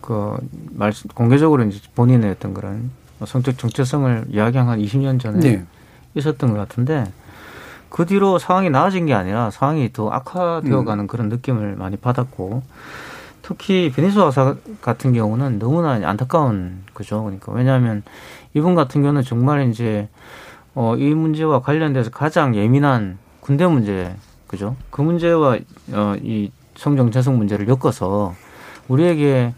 Speaker 3: 그 말씀 공개적으로 이제 본인의 어떤 그런 성적 정체성을 이야기한 한 20년 전에 네. 있었던 것 같은데 그 뒤로 상황이 나아진 게 아니라 상황이 더 악화되어가는 음. 그런 느낌을 많이 받았고 특히 변희수 하사 같은 경우는 너무나 안타까운 거죠. 그러니까 왜냐하면 이분 같은 경우는 정말 이제 어, 이 문제와 관련돼서 가장 예민한 군대 문제, 그죠? 그 문제와 어, 이 성정체성 문제를 엮어서 우리에게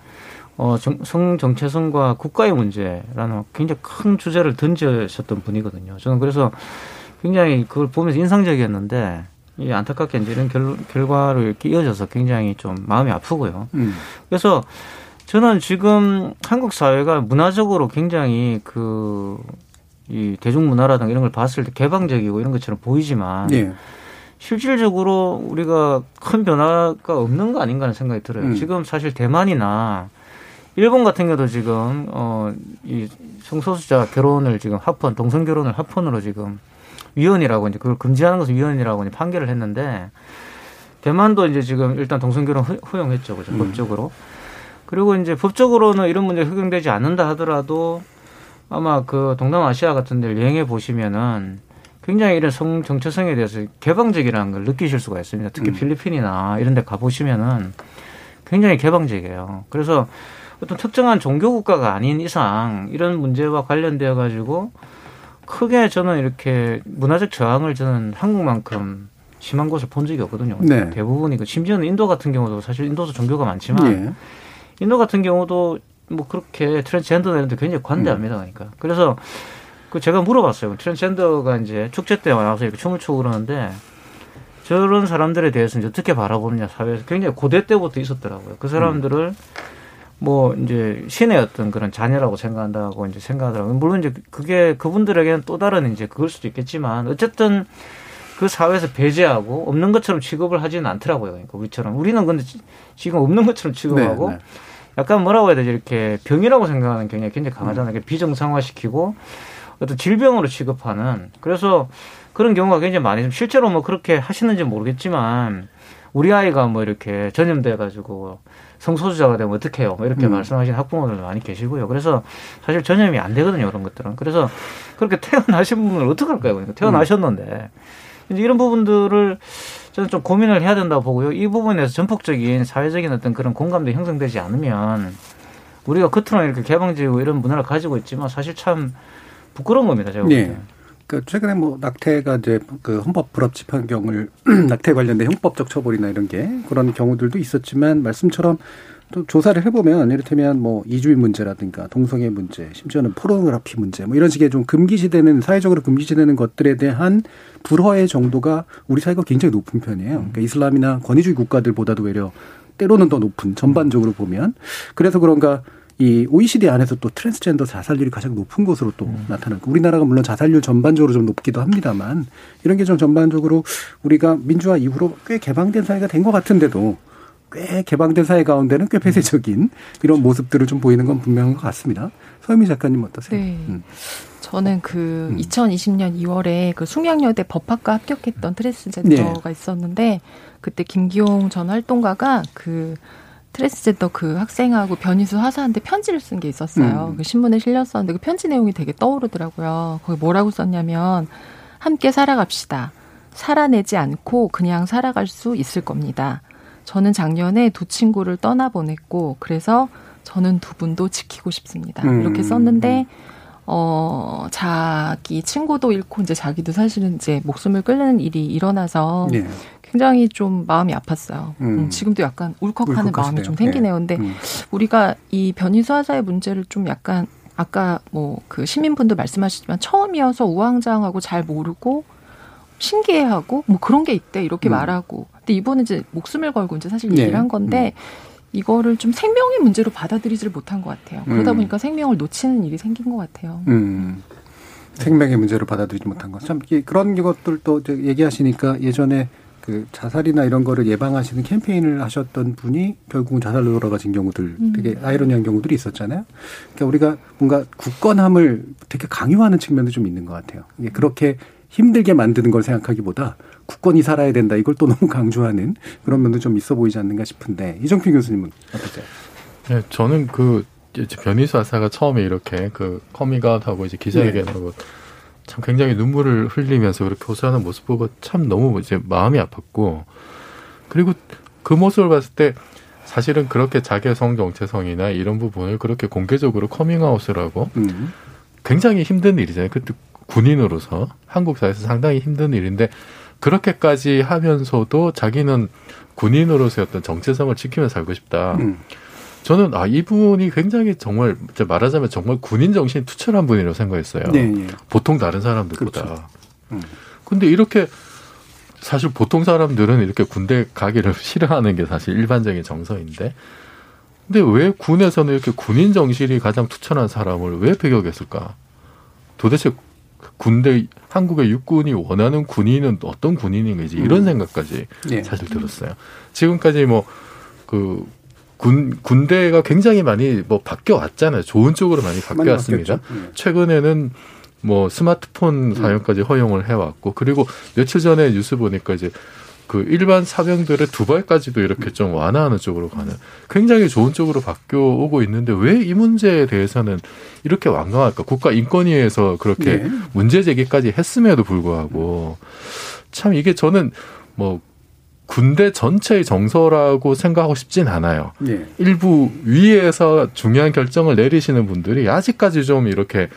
Speaker 3: 어, 정, 성 정체성과 국가의 문제라는 굉장히 큰 주제를 던지셨던 분이거든요. 저는 그래서 굉장히 그걸 보면서 인상적이었는데 이 안타깝게 이제 이런 결, 결과를 이렇게 이어져서 굉장히 좀 마음이 아프고요. 음. 그래서 저는 지금 한국 사회가 문화적으로 굉장히 그 이 대중문화라든가 이런 걸 봤을 때 개방적이고 이런 것처럼 보이지만 네. 실질적으로 우리가 큰 변화가 없는 거 아닌가 하는 생각이 들어요. 음. 지금 사실 대만이나 일본 같은 경우도 지금 어이 성소수자 결혼을 지금 합헌 동성 결혼을 합헌으로 지금 위헌이라고 이제 그걸 금지하는 것을 위헌이라고 이제 판결을 했는데 대만도 이제 지금 일단 동성 결혼 허용했죠, 그죠? 음. 법적으로. 그리고 이제 법적으로는 이런 문제 적용되지 않는다 하더라도 아마 그 동남아시아 같은 데를 여행해 보시면은 굉장히 이런 성 정체성에 대해서 개방적이라는 걸 느끼실 수가 있습니다. 특히 음. 필리핀이나 이런 데 가보시면은 굉장히 개방적이에요. 그래서 어떤 특정한 종교 국가가 아닌 이상 이런 문제와 관련되어 가지고 크게 저는 이렇게 문화적 저항을 저는 한국만큼 심한 곳을 본 적이 없거든요. 네. 대부분이 그 심지어는 인도 같은 경우도 사실 인도도 종교가 많지만 예. 인도 같은 경우도 뭐 그렇게 트랜스젠더들한테 굉장히 관대합니다. 그러니까. 그래서 그 제가 물어봤어요. 트랜스젠더가 이제 축제 때 와서 이렇게 춤을 추고 그러는데 저런 사람들에 대해서 이제 어떻게 바라보느냐 사회에서 굉장히 고대 때부터 있었더라고요. 그 사람들을 뭐 이제 신의 어떤 그런 자녀라고 생각한다고 이제 생각하더라고요. 물론 이제 그게 그분들에게는 또 다른 이제 그럴 수도 있겠지만 어쨌든 그 사회에서 배제하고 없는 것처럼 취급을 하지는 않더라고요. 그러니까 우리처럼 우리는 근데 지금 없는 것처럼 취급하고
Speaker 1: 네, 네.
Speaker 3: 약간 뭐라고 해야 되지 이렇게 병이라고 생각하는 경향이 굉장히 강하잖아요.
Speaker 1: 음.
Speaker 3: 비정상화시키고 어떤 질병으로 취급하는 그래서 그런 경우가 굉장히 많이 좀 실제로 뭐 그렇게 하시는지 모르겠지만 우리 아이가 뭐 이렇게 전염돼 가지고 성소수자가 되면 어떻게 해요? 뭐 이렇게
Speaker 1: 음.
Speaker 3: 말씀하시는 학부모들도 많이 계시고요. 그래서 사실 전염이 안 되거든요. 그런 것들은. 그래서 그렇게 태어나신 분을 어떻게 할까요? 그러니까 태어나셨는데 이제 이런 부분들을 저는 좀 고민을 해야 된다고 보고요. 이 부분에서 전폭적인 사회적인 어떤 그런 공감도 형성되지 않으면 우리가 겉으로는 이렇게 개방지고 이런 문화를 가지고 있지만 사실 참 부끄러운 겁니다. 제가 볼
Speaker 1: 예.
Speaker 3: 때는.
Speaker 1: 그 최근에 뭐 낙태가 이제 그 헌법 불합치 판경을 낙태 관련된 형법적 처벌이나 이런 게 그런 경우들도 있었지만 말씀처럼 또 조사를 해보면 이를테면 뭐 이주인 문제라든가 동성애 문제, 심지어는 포르노그라피 문제 뭐 이런 식의 좀 금기시되는 사회적으로 금기시되는 것들에 대한 불허의 정도가 우리 사회가 굉장히 높은 편이에요. 그러니까 이슬람이나 권위주의 국가들보다도 외려 때로는 더 높은 전반적으로 보면 그래서 그런가 이 OECD 안에서 또 트랜스젠더 자살률이 가장 높은 곳으로 또 나타나고 우리나라가 물론 자살률 전반적으로 좀 높기도 합니다만 이런 게 좀 전반적으로 우리가 민주화 이후로 꽤 개방된 사회가 된 것 같은데도 꽤 개방된 사회 가운데는 꽤 폐쇄적인 이런 모습들을 좀 보이는 건 분명한 것 같습니다. 서유미 작가님 어떠세요?
Speaker 5: 네.
Speaker 1: 음.
Speaker 5: 저는 그 2020년 2월에 그 숭양여대 법학과 합격했던 트랜스젠더가 있었는데 그때 김기용 전 활동가가 그 트랜스젠더 그 학생하고 변희수 하사한테 편지를 쓴 게 있었어요.
Speaker 18: 음.
Speaker 5: 그 신문에 실렸었는데 그 편지 내용이 되게 떠오르더라고요. 거기 뭐라고 썼냐면 함께 살아갑시다. 살아내지 않고 그냥 살아갈 수 있을 겁니다. 저는 작년에 두 친구를 떠나보냈고 그래서 저는 두 분도 지키고 싶습니다.
Speaker 18: 음.
Speaker 5: 이렇게 썼는데 어 자기 친구도 잃고 이제 자기도 사실은 이제 목숨을 끊는 일이 일어나서
Speaker 1: 네.
Speaker 5: 굉장히 좀 마음이 아팠어요.
Speaker 1: 음.
Speaker 5: 음, 지금도 약간 울컥하는. 마음이 좀 생기네요. 근데
Speaker 1: 음.
Speaker 5: 우리가 이 변희수 하사의 문제를 좀 약간 아까 뭐 그 시민분도 말씀하셨지만 처음이어서 우왕좌왕하고 잘 모르고 신기해하고 뭐 그런 게 있대 이렇게
Speaker 18: 음.
Speaker 5: 말하고 근데 이번에 이제 목숨을 걸고 이제 사실
Speaker 18: 네.
Speaker 5: 얘기를 한 건데 이거를 좀 생명의 문제로 받아들이지를 못한 것 같아요. 그러다
Speaker 1: 음.
Speaker 5: 보니까 생명을 놓치는 일이 생긴 것 같아요.
Speaker 1: 음. 생명의 문제로 받아들이지 못한 것. 참 그런 것들도 얘기하시니까 예전에 그 자살이나 이런 거를 예방하시는 캠페인을 하셨던 분이 결국은 자살로 돌아가신 경우들
Speaker 5: 음.
Speaker 1: 되게 아이러니한 경우들이 있었잖아요. 그러니까 우리가 뭔가 굳건함을 되게 강요하는 측면도 좀 있는 것 같아요. 그렇게 힘들게 만드는 걸 생각하기보다 굳건히 살아야 된다 이걸 또 너무 강조하는 그런 면도 좀 있어 보이지 않는가 싶은데 이정필 교수님은 어떠세요?
Speaker 13: 네, 저는 그 변희수 하사가 처음에 이렇게 그 커밍아웃하고 이제 기자회견하고 참 굉장히 눈물을 흘리면서 그렇게 호소하는 모습 보고 참 너무 이제 마음이 아팠고 그리고 그 모습을 봤을 때 사실은 그렇게 자기의 성 정체성이나 이런 부분을 그렇게 공개적으로 커밍아웃을 하고
Speaker 1: 음.
Speaker 13: 굉장히 힘든 일이잖아요. 그때 군인으로서 한국 사회에서 상당히 힘든 일인데 그렇게까지 하면서도 자기는 군인으로서의 어떤 정체성을 지키며 살고 싶다.
Speaker 1: 음.
Speaker 13: 저는 아 이분이 굉장히 정말 말하자면 정말 군인 정신이 투철한 분이라고 생각했어요.
Speaker 1: 네, 예.
Speaker 13: 보통 다른 사람들보다.
Speaker 1: 그렇죠. 음.
Speaker 13: 근데 이렇게 사실 보통 사람들은 이렇게 군대 가기를 싫어하는 게 사실 일반적인 정서인데 근데 왜 군에서는 이렇게 군인 정신이 가장 투철한 사람을 왜 배격했을까? 도대체 군대 한국의 육군이 원하는 군인은 어떤 군인인지 이런
Speaker 1: 음.
Speaker 13: 생각까지
Speaker 1: 예.
Speaker 13: 사실 들었어요. 지금까지 뭐그 군 군대가 굉장히 많이 뭐 바뀌어 왔잖아요. 좋은 쪽으로 많이 바뀌어 왔습니다.
Speaker 1: 예.
Speaker 13: 최근에는 뭐 스마트폰 사용까지 허용을 해왔고 그리고 며칠 전에 뉴스 보니까 이제 그 일반 사병들의 두발까지도 이렇게 좀 완화하는 쪽으로 가는 굉장히 좋은 쪽으로 바뀌어 오고 있는데 왜 이 문제에 대해서는 이렇게 완강할까? 국가 인권위에서 그렇게
Speaker 1: 네.
Speaker 13: 문제 제기까지 했음에도 불구하고 참 이게 저는 뭐 군대 전체의 정서라고 생각하고 싶진 않아요.
Speaker 1: 예.
Speaker 13: 일부 위에서 중요한 결정을 내리시는 분들이 아직까지 좀 이렇게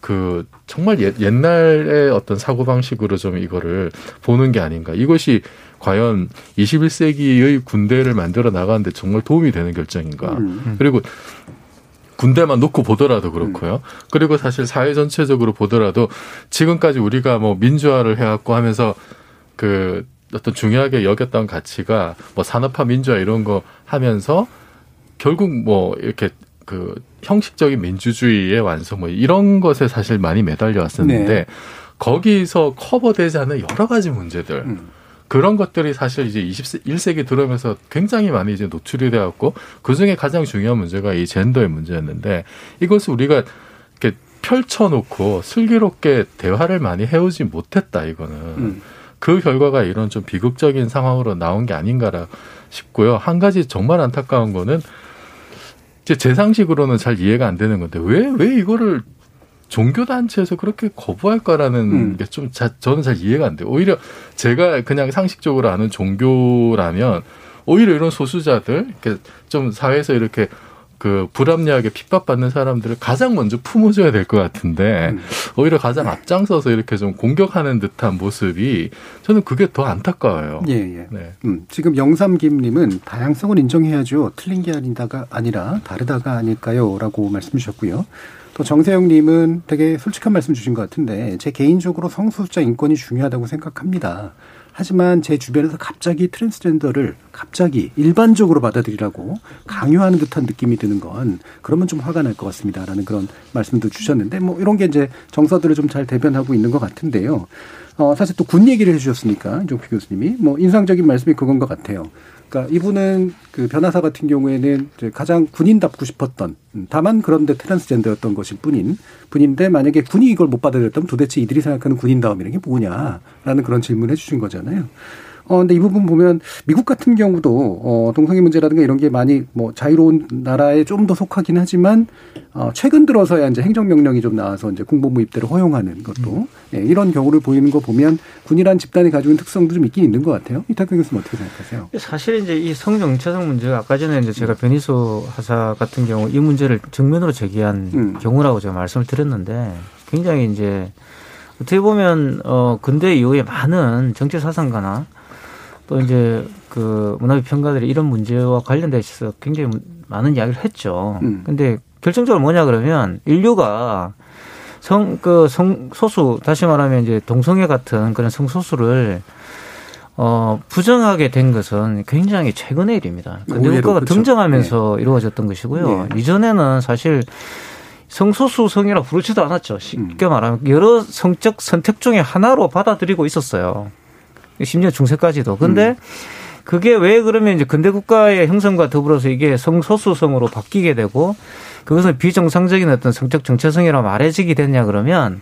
Speaker 13: 그 정말 옛, 옛날의 어떤 사고 방식으로 좀 이거를 보는 게 아닌가. 이것이 과연 21세기의 군대를 만들어 나가는데 정말 도움이 되는 결정인가.
Speaker 1: 음.
Speaker 13: 그리고 군대만 놓고 보더라도 그렇고요. 그리고 사실 사회 전체적으로 보더라도 지금까지 우리가 뭐 민주화를 해왔고 하면서 그 어떤 중요하게 여겼던 가치가 뭐 산업화 민주화 이런 거 하면서 결국 뭐 이렇게 그 형식적인 민주주의의 완성 뭐 이런 것에 사실 많이 매달려 왔었는데
Speaker 1: 네.
Speaker 13: 거기서 커버되지 않은 여러 가지 문제들
Speaker 1: 음.
Speaker 13: 그런 것들이 사실 이제 21세기 들어오면서 굉장히 많이 이제 노출이 되었고 그 중에 가장 중요한 문제가 이 젠더의 문제였는데 이것을 우리가 이렇게 펼쳐놓고 슬기롭게 대화를 많이 해오지 못했다 이거는
Speaker 1: 음.
Speaker 13: 그 결과가 이런 좀 비극적인 상황으로 나온 게 아닌가라 싶고요. 한 가지 정말 안타까운 거는 이제 제 상식으로는 잘 이해가 안 되는 건데 왜왜 이거를 종교 단체에서 그렇게 거부할까라는
Speaker 1: 음.
Speaker 13: 게좀 저는 잘 이해가 안 돼요. 오히려 제가 그냥 상식적으로 아는 종교라면 오히려 이런 소수자들 이렇게 좀 사회에서 이렇게 그 불합리하게 핍박받는 사람들을 가장 먼저 품어줘야 될 것 같은데
Speaker 1: 음.
Speaker 13: 오히려 가장 앞장서서 이렇게 좀 공격하는 듯한 모습이 저는 그게 더 안타까워요.
Speaker 1: 예, 예.
Speaker 13: 네.
Speaker 1: 음, 지금 영삼김님은 다양성을 인정해야죠. 틀린 게 아니다가 아니라 다르다가 아닐까요?라고 말씀 주셨고요. 또 정세영님은 되게 솔직한 말씀 주신 것 같은데 제 개인적으로 성소수자 인권이 중요하다고 생각합니다. 하지만 제 주변에서 갑자기 트랜스젠더를 갑자기 일반적으로 받아들이라고 강요하는 듯한 느낌이 드는 건 그러면 좀 화가 날 것 같습니다라는 그런 말씀도 주셨는데 뭐 이런 게 이제 정서들을 좀 잘 대변하고 있는 것 같은데요. 어, 사실 또 군 얘기를 해주셨으니까 이종필 교수님이 뭐 인상적인 말씀이 그건 것 같아요. 그러니까 이분은 그 변호사 같은 경우에는 이제 가장 군인답고 싶었던 음, 다만 그런데 트랜스젠더였던 것일 뿐인 분인데 만약에 군이 이걸 못 받아들였다면 도대체 이들이 생각하는 군인다움이라는 게 뭐냐라는 그런 질문을 해주신 거잖아요. 어, 근데 이 부분 보면 미국 같은 경우도 어, 동성애 문제라든가 이런 게 많이 뭐 자유로운 나라에 좀 더 속하긴 하지만 어, 최근 들어서야 이제 행정명령이 좀 나와서 이제 공보무 입대를 허용하는 것도 예, 이런 경우를 보이는 거 보면 군이란 집단이 가지고 있는 특성도 좀 있긴 있는 것 같아요. 이탁근 교수님 어떻게 생각하세요?
Speaker 3: 사실 이제 이 성정체성 문제가 아까 전에 이제 제가 변희수 하사 같은 경우 이 문제를 정면으로 제기한
Speaker 1: 음.
Speaker 3: 경우라고 제가 말씀을 드렸는데 굉장히 이제 어떻게 보면 어 근대 이후에 많은 정치 사상가나 또 이제 그 문화비 평가들이 이런 문제와 관련돼 있어서 굉장히 많은 이야기를 했죠.
Speaker 1: 음.
Speaker 3: 근데 결정적으로 뭐냐 그러면 인류가 성, 그, 성, 소수, 다시 말하면 이제 동성애 같은 그런 성소수를 어, 부정하게 된 것은 굉장히 최근의 일입니다. 근데
Speaker 1: 의외로
Speaker 3: 국가가
Speaker 1: 그렇죠.
Speaker 3: 등장하면서 이루어졌던 것이고요.
Speaker 1: 네.
Speaker 3: 이전에는 사실 성소수 성이라 부르지도 않았죠.
Speaker 1: 음.
Speaker 3: 쉽게 말하면 여러 성적 선택 중에 하나로 받아들이고 있었어요. 심지어 중세까지도. 근데
Speaker 1: 음.
Speaker 3: 그게 왜 그러면 이제 근대 국가의 형성과 더불어서 이게 성소수성으로 바뀌게 되고 그것은 비정상적인 어떤 성적 정체성이라고 말해지게 됐냐 그러면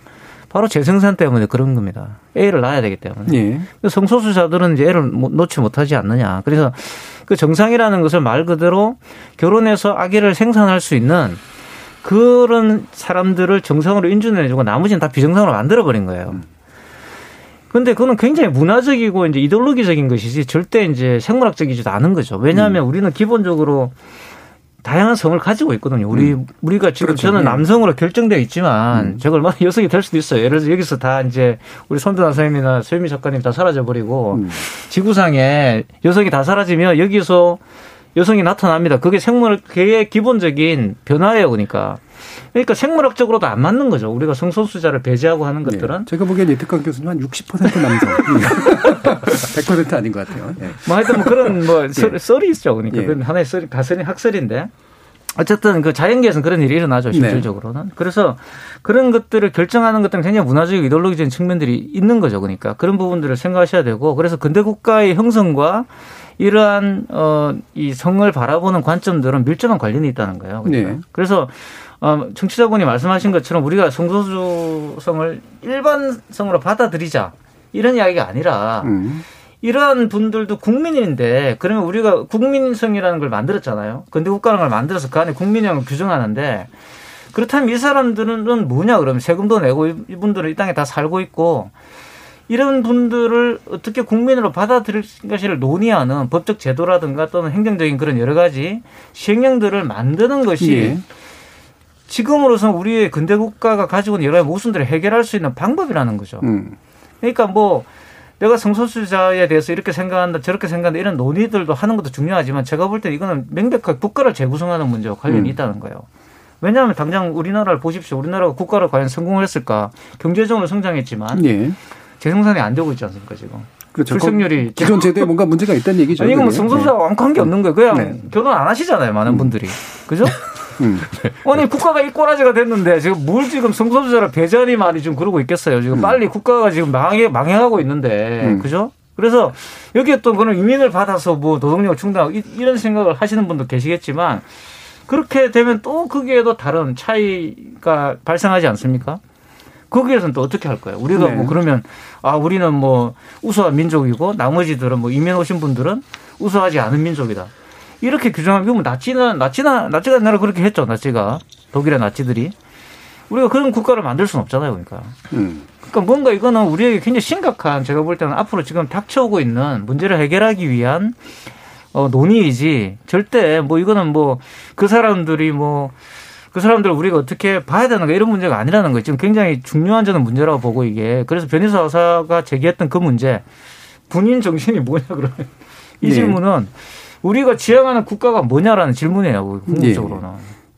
Speaker 3: 바로 재생산 때문에 그런 겁니다. 애를 낳아야 되기 때문에.
Speaker 1: 예.
Speaker 3: 그 성소수자들은 이제 애를 못- 놓지 못하지 않느냐. 그래서 그 정상이라는 것을 말 그대로 결혼해서 아기를 생산할 수 있는 그런 사람들을 정상으로 인준해주고 나머지는 다 비정상으로 만들어버린 거예요. 근데 그거는 굉장히 문화적이고 이제 이데올로기적인 것이지 절대 이제 생물학적이지도 않은 거죠. 왜냐하면 우리는 기본적으로 다양한 성을 가지고 있거든요. 우리 우리가 지금
Speaker 1: 그렇죠.
Speaker 3: 저는
Speaker 1: 예.
Speaker 3: 남성으로 결정되어 있지만
Speaker 1: 음.
Speaker 3: 제가 얼마나 여성이 될 수도 있어요. 예를 들어 여기서 다 이제 우리 손도나 선생님이나 소유미 작가님 다 사라져 버리고
Speaker 1: 음.
Speaker 3: 지구상에 여성이 다 사라지면 여기서 여성이 나타납니다. 그게 생물학의 기본적인 변화예요, 그러니까. 그러니까 생물학적으로도 안 맞는 거죠. 우리가 성소수자를 배제하고 하는 것들은.
Speaker 1: 제가 보기엔 이특강 교수님 한 60% 남성. 100% 아닌 것 같아요. 예.
Speaker 3: 뭐 하여튼 뭐 그런 뭐 썰- 썰이 있죠. 그러니까
Speaker 1: 예.
Speaker 3: 그건 하나의 썰, 가설이 학설인데. 어쨌든 그 자연계에서는 그런 일이 일어나죠,
Speaker 1: 네.
Speaker 3: 실질적으로는. 그래서 그런 것들을 결정하는 것들은 굉장히 문화적, 이데올로기적인 측면들이 있는 거죠. 그러니까 그런 부분들을 생각하셔야 되고 그래서 근대 국가의 형성과 이러한 어, 이 성을 바라보는 관점들은 밀접한 관련이 있다는 거예요. 그러니까.
Speaker 1: 네.
Speaker 3: 그래서 어, 청취자분이 말씀하신 것처럼 우리가 성소수성을 일반성으로 받아들이자 이런 이야기가 아니라
Speaker 1: 음.
Speaker 3: 이러한 분들도 국민인데 그러면 우리가 국민성이라는 걸 만들었잖아요. 근대 국가라는 걸 만들어서 그 안에 국민형을 규정하는데 그렇다면 이 사람들은 뭐냐 그러면 세금도 내고 이분들은 이 땅에 다 살고 있고 이런 분들을 어떻게 국민으로 받아들일 것을 논의하는 법적 제도라든가 또는 행정적인 그런 여러 가지 시행령들을 만드는 것이
Speaker 1: 예.
Speaker 3: 지금으로선 우리의 근대 국가가 가지고 있는 여러 가지 모순들을 해결할 수 있는 방법이라는 거죠.
Speaker 1: 음.
Speaker 3: 그러니까 뭐 내가 성소수자에 대해서 이렇게 생각한다 저렇게 생각한다 이런 논의들도 하는 것도 중요하지만 제가 볼 때 이거는 명백하게 국가를 재구성하는 문제와 관련이
Speaker 1: 음.
Speaker 3: 있다는 거예요. 왜냐하면 당장 우리나라를 보십시오. 우리나라가 국가를 과연 성공을 했을까? 경제적으로 성장했지만
Speaker 1: 예.
Speaker 3: 재생산이 안 되고 있지 않습니까 지금?
Speaker 1: 그렇죠.
Speaker 3: 출생률이
Speaker 1: 기존 제도에 뭔가 문제가 있다는 얘기죠.
Speaker 3: 아니, 이거 뭐
Speaker 1: 그게.
Speaker 3: 성소수자
Speaker 1: 네.
Speaker 3: 게 없는 거예요. 그냥
Speaker 1: 네.
Speaker 3: 결혼 안 하시잖아요, 많은 분들이. 그죠?
Speaker 1: 음.
Speaker 3: 아니, 국가가 이 꼬라지가 됐는데 지금 뭘 지금 성소수자를 배제하니 말이 좀 그러고 있겠어요. 지금 빨리 국가가 지금 망해, 망해가고 있는데.
Speaker 1: 음.
Speaker 3: 그죠? 그래서 여기에 또 그런 이민을 받아서 뭐 노동력을 충당하고 이- 이런 생각을 하시는 분도 계시겠지만 그렇게 되면 또 거기에도 다른 차이가 발생하지 않습니까? 거기에서는 또 어떻게 할 거예요? 우리가
Speaker 1: 네.
Speaker 3: 뭐 그러면 아 우리는 뭐 우수한 민족이고 나머지들은 뭐 이민 오신 분들은 우수하지 않은 민족이다. 이렇게 규정하면 그러면 나치는 나치나 나치가 나라 그렇게 했죠. 나치가 독일의 나치들이 우리가 그런 국가를 만들 수는 없잖아요. 그러니까.
Speaker 1: 음.
Speaker 3: 그러니까 뭔가 이거는 우리에게 굉장히 심각한 제가 볼 때는 앞으로 지금 닥쳐오고 있는 문제를 해결하기 위한 어, 논의이지 절대 뭐 이거는 뭐 그 사람들이 뭐 그 사람들 우리가 어떻게 봐야 되는가 이런 문제가 아니라는 거예요. 지금 굉장히 중요한 저는 문제라고 보고 이게 그래서 변희사 의사가 제기했던 그 문제 군인 정신이 뭐냐 그러면 이
Speaker 1: 네.
Speaker 3: 질문은 우리가 지향하는 국가가 뭐냐라는 질문이에요. 궁극적으로는.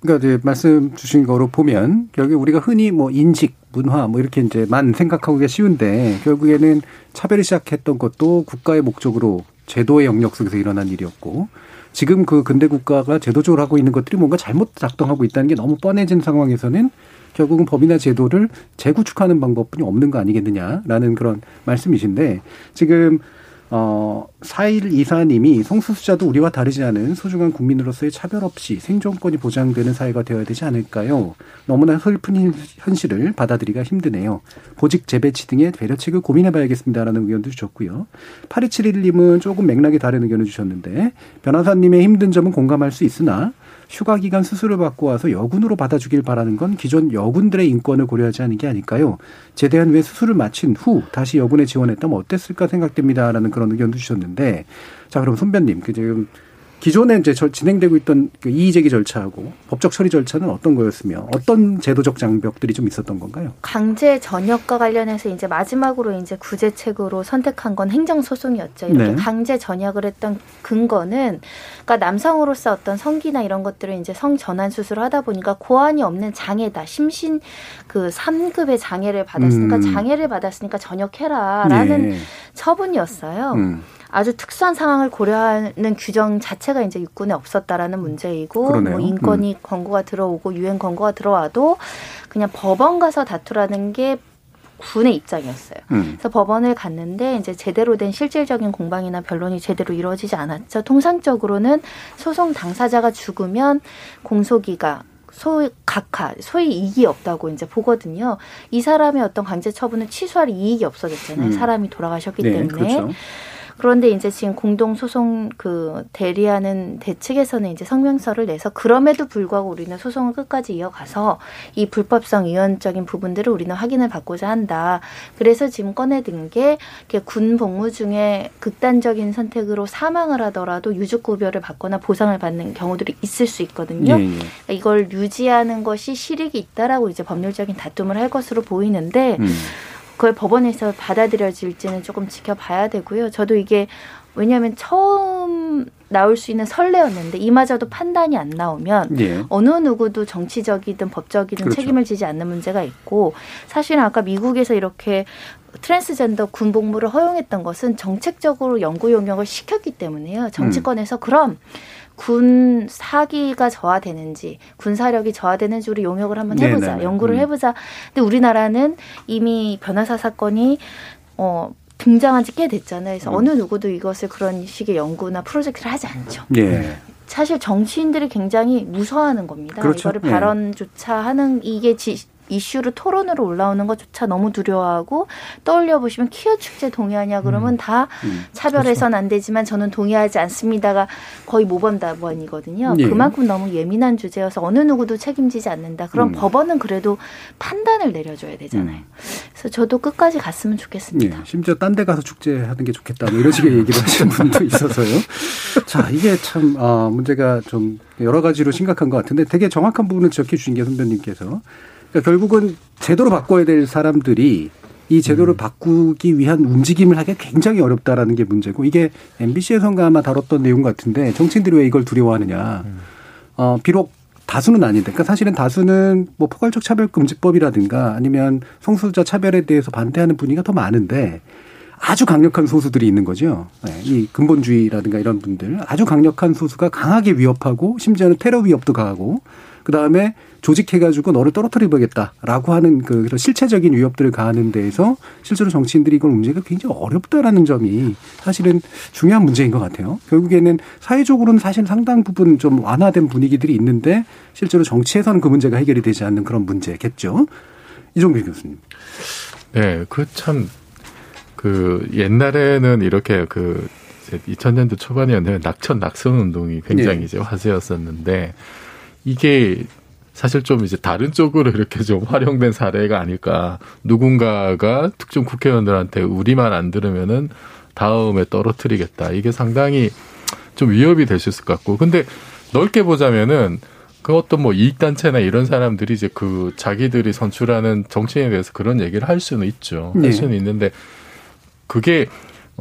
Speaker 1: 그러니까 이제 말씀 주신 거로 보면 결국 우리가 흔히 뭐 인식, 문화 뭐 이렇게 이제만 생각하기가 쉬운데 결국에는 차별이 시작했던 것도 국가의 목적으로 제도의 영역 속에서 일어난 일이었고 지금 그 근대 국가가 제도적으로 하고 있는 것들이 뭔가 잘못 작동하고 있다는 게 너무 뻔해진 상황에서는 결국은 법이나 제도를 재구축하는 방법뿐이 없는 거 아니겠느냐라는 그런 말씀이신데 지금 어, 4124님이 성소수자도 우리와 다르지 않은 소중한 국민으로서의 차별 없이 생존권이 보장되는 사회가 되어야 되지 않을까요? 너무나 슬픈 현- 현실을 받아들이기가 힘드네요. 보직 재배치 등의 배려책을 고민해봐야겠습니다라는 의견도 주셨고요. 8271님은 조금 맥락이 다른 의견을 주셨는데 변호사님의 힘든 점은 공감할 수 있으나 휴가 기간 수술을 받고 와서 여군으로 받아주길 바라는 건 기존 여군들의 인권을 고려하지 않은 게 아닐까요? 제대한 왜 수술을 마친 후 다시 여군에 지원했다면 어땠을까 생각됩니다라는 그런 의견도 주셨는데 자 그럼 손변님 그 지금 기존에 이제 저- 진행되고 있던 그 이의 제기 절차하고 법적 처리 절차는 어떤 거였으며 어떤 제도적 장벽들이 좀 있었던 건가요?
Speaker 6: 강제 전역과 관련해서 이제 마지막으로 이제 구제책으로 선택한 건 행정소송이었죠. 이렇게
Speaker 1: 네.
Speaker 6: 강제 전역을 했던 근거는 그러니까 남성으로서 어떤 성기나 이런 것들을 이제 성 전환 수술을 하다 보니까 고환이 없는 장애다. 심신 그 3급의 장애를 받았으니까
Speaker 1: 음.
Speaker 6: 장애를 받았으니까 전역해라라는
Speaker 1: 네.
Speaker 6: 처분이었어요.
Speaker 1: 음.
Speaker 6: 아주 특수한 상황을 고려하는 규정 자체가 이제 육군에 없었다라는 문제이고
Speaker 1: 그러네요.
Speaker 6: 뭐 인권이 권고가 들어오고 유엔 권고가 들어와도 그냥 법원 가서 다투라는 게 군의 입장이었어요.
Speaker 1: 음.
Speaker 6: 그래서 법원을 갔는데 이제 제대로 된 실질적인 공방이나 변론이 제대로 이루어지지 않았죠. 통상적으로는 소송 당사자가 죽으면 공소기가 소위 각하, 소위 이익이 없다고 이제 보거든요. 이 사람의 어떤 강제 처분을 취소할 이익이 없어졌잖아요.
Speaker 1: 음.
Speaker 6: 사람이 돌아가셨기
Speaker 1: 네,
Speaker 6: 때문에.
Speaker 1: 그렇죠.
Speaker 6: 그런데 이제 지금 공동 소송 그 대리하는 대측에서는 이제 성명서를 내서 그럼에도 불구하고 우리는 소송을 끝까지 이어가서 이 불법성 이원적인 부분들을 우리는 확인을 받고자 한다. 그래서 지금 꺼내든 게 군 복무 중에 극단적인 선택으로 사망을 하더라도 유족 급여를 받거나 보상을 받는 경우들이 있을 수 있거든요.
Speaker 1: 예, 예.
Speaker 6: 이걸 유지하는 것이 실익이 있다라고 이제 법률적인 다툼을 할 것으로 보이는데
Speaker 1: 음.
Speaker 6: 그걸 법원에서 받아들여질지는 조금 지켜봐야 되고요. 저도 이게 왜냐하면 처음 나올 수 있는 선례였는데 이마저도 판단이 안 나오면
Speaker 1: 예.
Speaker 6: 어느 누구도 정치적이든 법적이든
Speaker 1: 그렇죠.
Speaker 6: 책임을 지지 않는 문제가 있고 사실은 아까 미국에서 이렇게 트랜스젠더 군 복무를 허용했던 것은 정책적으로 연구 용역을 시켰기 때문에요. 정치권에서 그럼 군 사기가 저하되는지 군 사력이 저하되는지 우리 용역을 한번 해보자
Speaker 1: 네네네.
Speaker 6: 연구를
Speaker 1: 음.
Speaker 6: 해보자. 근데 우리나라는 이미 변호사 사건이 어 등장한 지 꽤 됐잖아요. 그래서
Speaker 1: 음.
Speaker 6: 어느 누구도 이것을 그런 식의 연구나 프로젝트를 하지 않죠.
Speaker 1: 예.
Speaker 6: 사실 정치인들이 굉장히 무서워하는 겁니다.
Speaker 1: 그렇죠.
Speaker 6: 이거를
Speaker 1: 예.
Speaker 6: 발언조차 하는 이게 지, 이슈로 토론으로 올라오는 것조차 너무 두려워하고 떠올려 보시면 퀴어 축제 동의하냐 그러면 다
Speaker 1: 음.
Speaker 6: 차별해서는 안 되지만 저는 동의하지 않습니다가 거의 모범답안이거든요.
Speaker 1: 예.
Speaker 6: 그만큼 너무 예민한 주제여서 어느 누구도 책임지지 않는다. 그럼
Speaker 1: 음.
Speaker 6: 법원은 그래도 판단을 내려줘야 되잖아요. 그래서 저도 끝까지 갔으면 좋겠습니다.
Speaker 1: 예, 심지어 딴 데 가서 축제하는 게 좋겠다. 뭐 이런 식의 얘기를 하시는 분도 있어서요. 자, 이게 참, 아, 문제가 좀 여러 가지로 심각한 것 같은데 되게 정확한 부분을 지적해 주신 게 선배님께서. 그러니까 결국은 제도로 바꿔야 될 사람들이 이 제도를 바꾸기 위한 움직임을 하기 굉장히 어렵다라는 게 문제고 이게 MBC에선가 아마 다뤘던 내용 같은데 정치인들이 왜 이걸 두려워하느냐. 어, 비록 다수는 아닌데, 그러니까 사실은 다수는 뭐 포괄적 차별금지법이라든가 아니면 성소수자 차별에 대해서 반대하는 분위기가 더 많은데 아주 강력한 소수들이 있는 거죠. 네, 이 근본주의라든가 이런 분들 아주 강력한 소수가 강하게 위협하고 심지어는 테러 위협도 가하고 그 다음에 조직해가지고 너를 떨어뜨려보겠다라고 하는 그 실체적인 위협들을 가하는 데에서 실제로 정치인들이 이걸 움직이기가 굉장히 어렵다라는 점이 사실은 중요한 문제인 것 같아요. 결국에는 사회적으로는 사실 상당 부분 좀 완화된 분위기들이 있는데 실제로 정치에서는 그 문제가 해결이 되지 않는 그런 문제겠죠. 이종필 교수님.
Speaker 13: 네, 그 참, 그 옛날에는 이렇게 그 2000년대 초반이었는데 낙천 낙선 운동이 굉장히 네. 이제 화제였었는데 이게 사실 좀 이제 다른 쪽으로 이렇게 좀 활용된 사례가 아닐까. 누군가가 특정 국회의원들한테 우리만 안 들으면은 다음에 떨어뜨리겠다. 이게 상당히 좀 위협이 될 수 있을 것 같고. 근데 넓게 보자면은 그 어떤 뭐 이익단체나 이런 사람들이 이제 그 자기들이 선출하는 정치인에 대해서 그런 얘기를 할 수는 있죠. 할 네. 수는 있는데 그게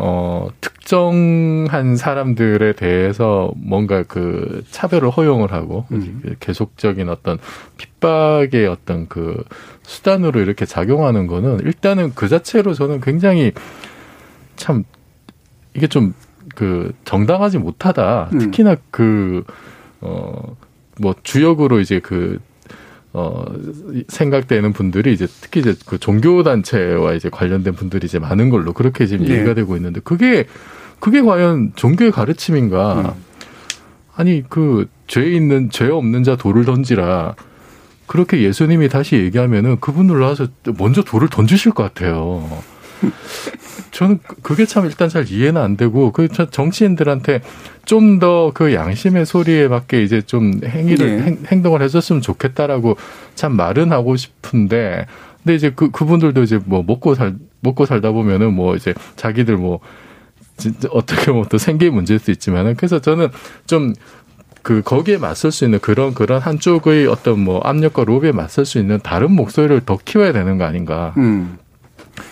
Speaker 13: 어, 특정한 사람들에 대해서 뭔가 그 차별을 허용을 하고 음. 계속적인 어떤 핍박의 어떤 그 수단으로 이렇게 작용하는 거는 일단은 그 자체로 저는 굉장히 참 이게 좀 그 정당하지 못하다. 음. 특히나 그, 어, 뭐 주역으로 이제 그 어, 생각되는 분들이 이제 특히 이제 그 종교단체와 이제 관련된 분들이 이제 많은 걸로 그렇게 지금 네. 얘기가 되고 있는데 그게, 그게 과연 종교의 가르침인가. 음. 아니, 그, 죄 있는, 죄 없는 자 돌을 던지라. 그렇게 예수님이 다시 얘기하면은 그분들 나와서 먼저 돌을 던지실 것 같아요. 저는 그게 참 일단 잘 이해는 안 되고 그 정치인들한테 좀 더 그 양심의 소리에 맞게 이제 좀 행위를 네. 행, 동을 해줬으면 좋겠다라고 참 말은 하고 싶은데 근데 이제 그 그분들도 이제 뭐 먹고 살 먹고 살다 보면은 뭐 이제 자기들 뭐 진짜 어떻게 보면 또 생계 문제일 수 있지만은 그래서 저는 좀그 거기에 맞설 수 있는 그런 그런 한쪽의 어떤 뭐 압력과 로비에 맞설 수 있는 다른 목소리를 더 키워야 되는 거 아닌가. 음.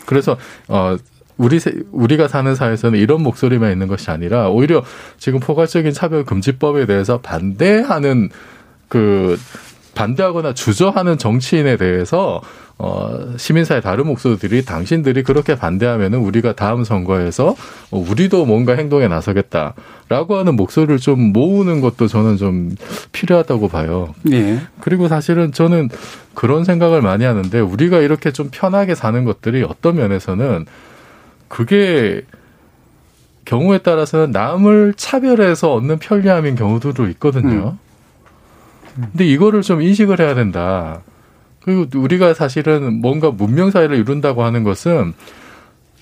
Speaker 13: 그래서 어 우리 우리가 사는 사회에서는 이런 목소리만 있는 것이 아니라 오히려 지금 포괄적인 차별 금지법에 대해서 반대하는 그 반대하거나 주저하는 정치인에 대해서 어 시민사회 다른 목소리들이 당신들이 그렇게 반대하면은 우리가 다음 선거에서 우리도 뭔가 행동에 나서겠다라고 하는 목소리를 좀 모으는 것도 저는 좀 필요하다고 봐요. 네. 그리고 사실은 저는 그런 생각을 많이 하는데 우리가 이렇게 좀 편하게 사는 것들이 어떤 면에서는 그게 경우에 따라서는 남을 차별해서 얻는 편리함인 경우들도 있거든요. 음. 근데 이거를 좀 인식을 해야 된다. 그리고 우리가 사실은 뭔가 문명 사회를 이룬다고 하는 것은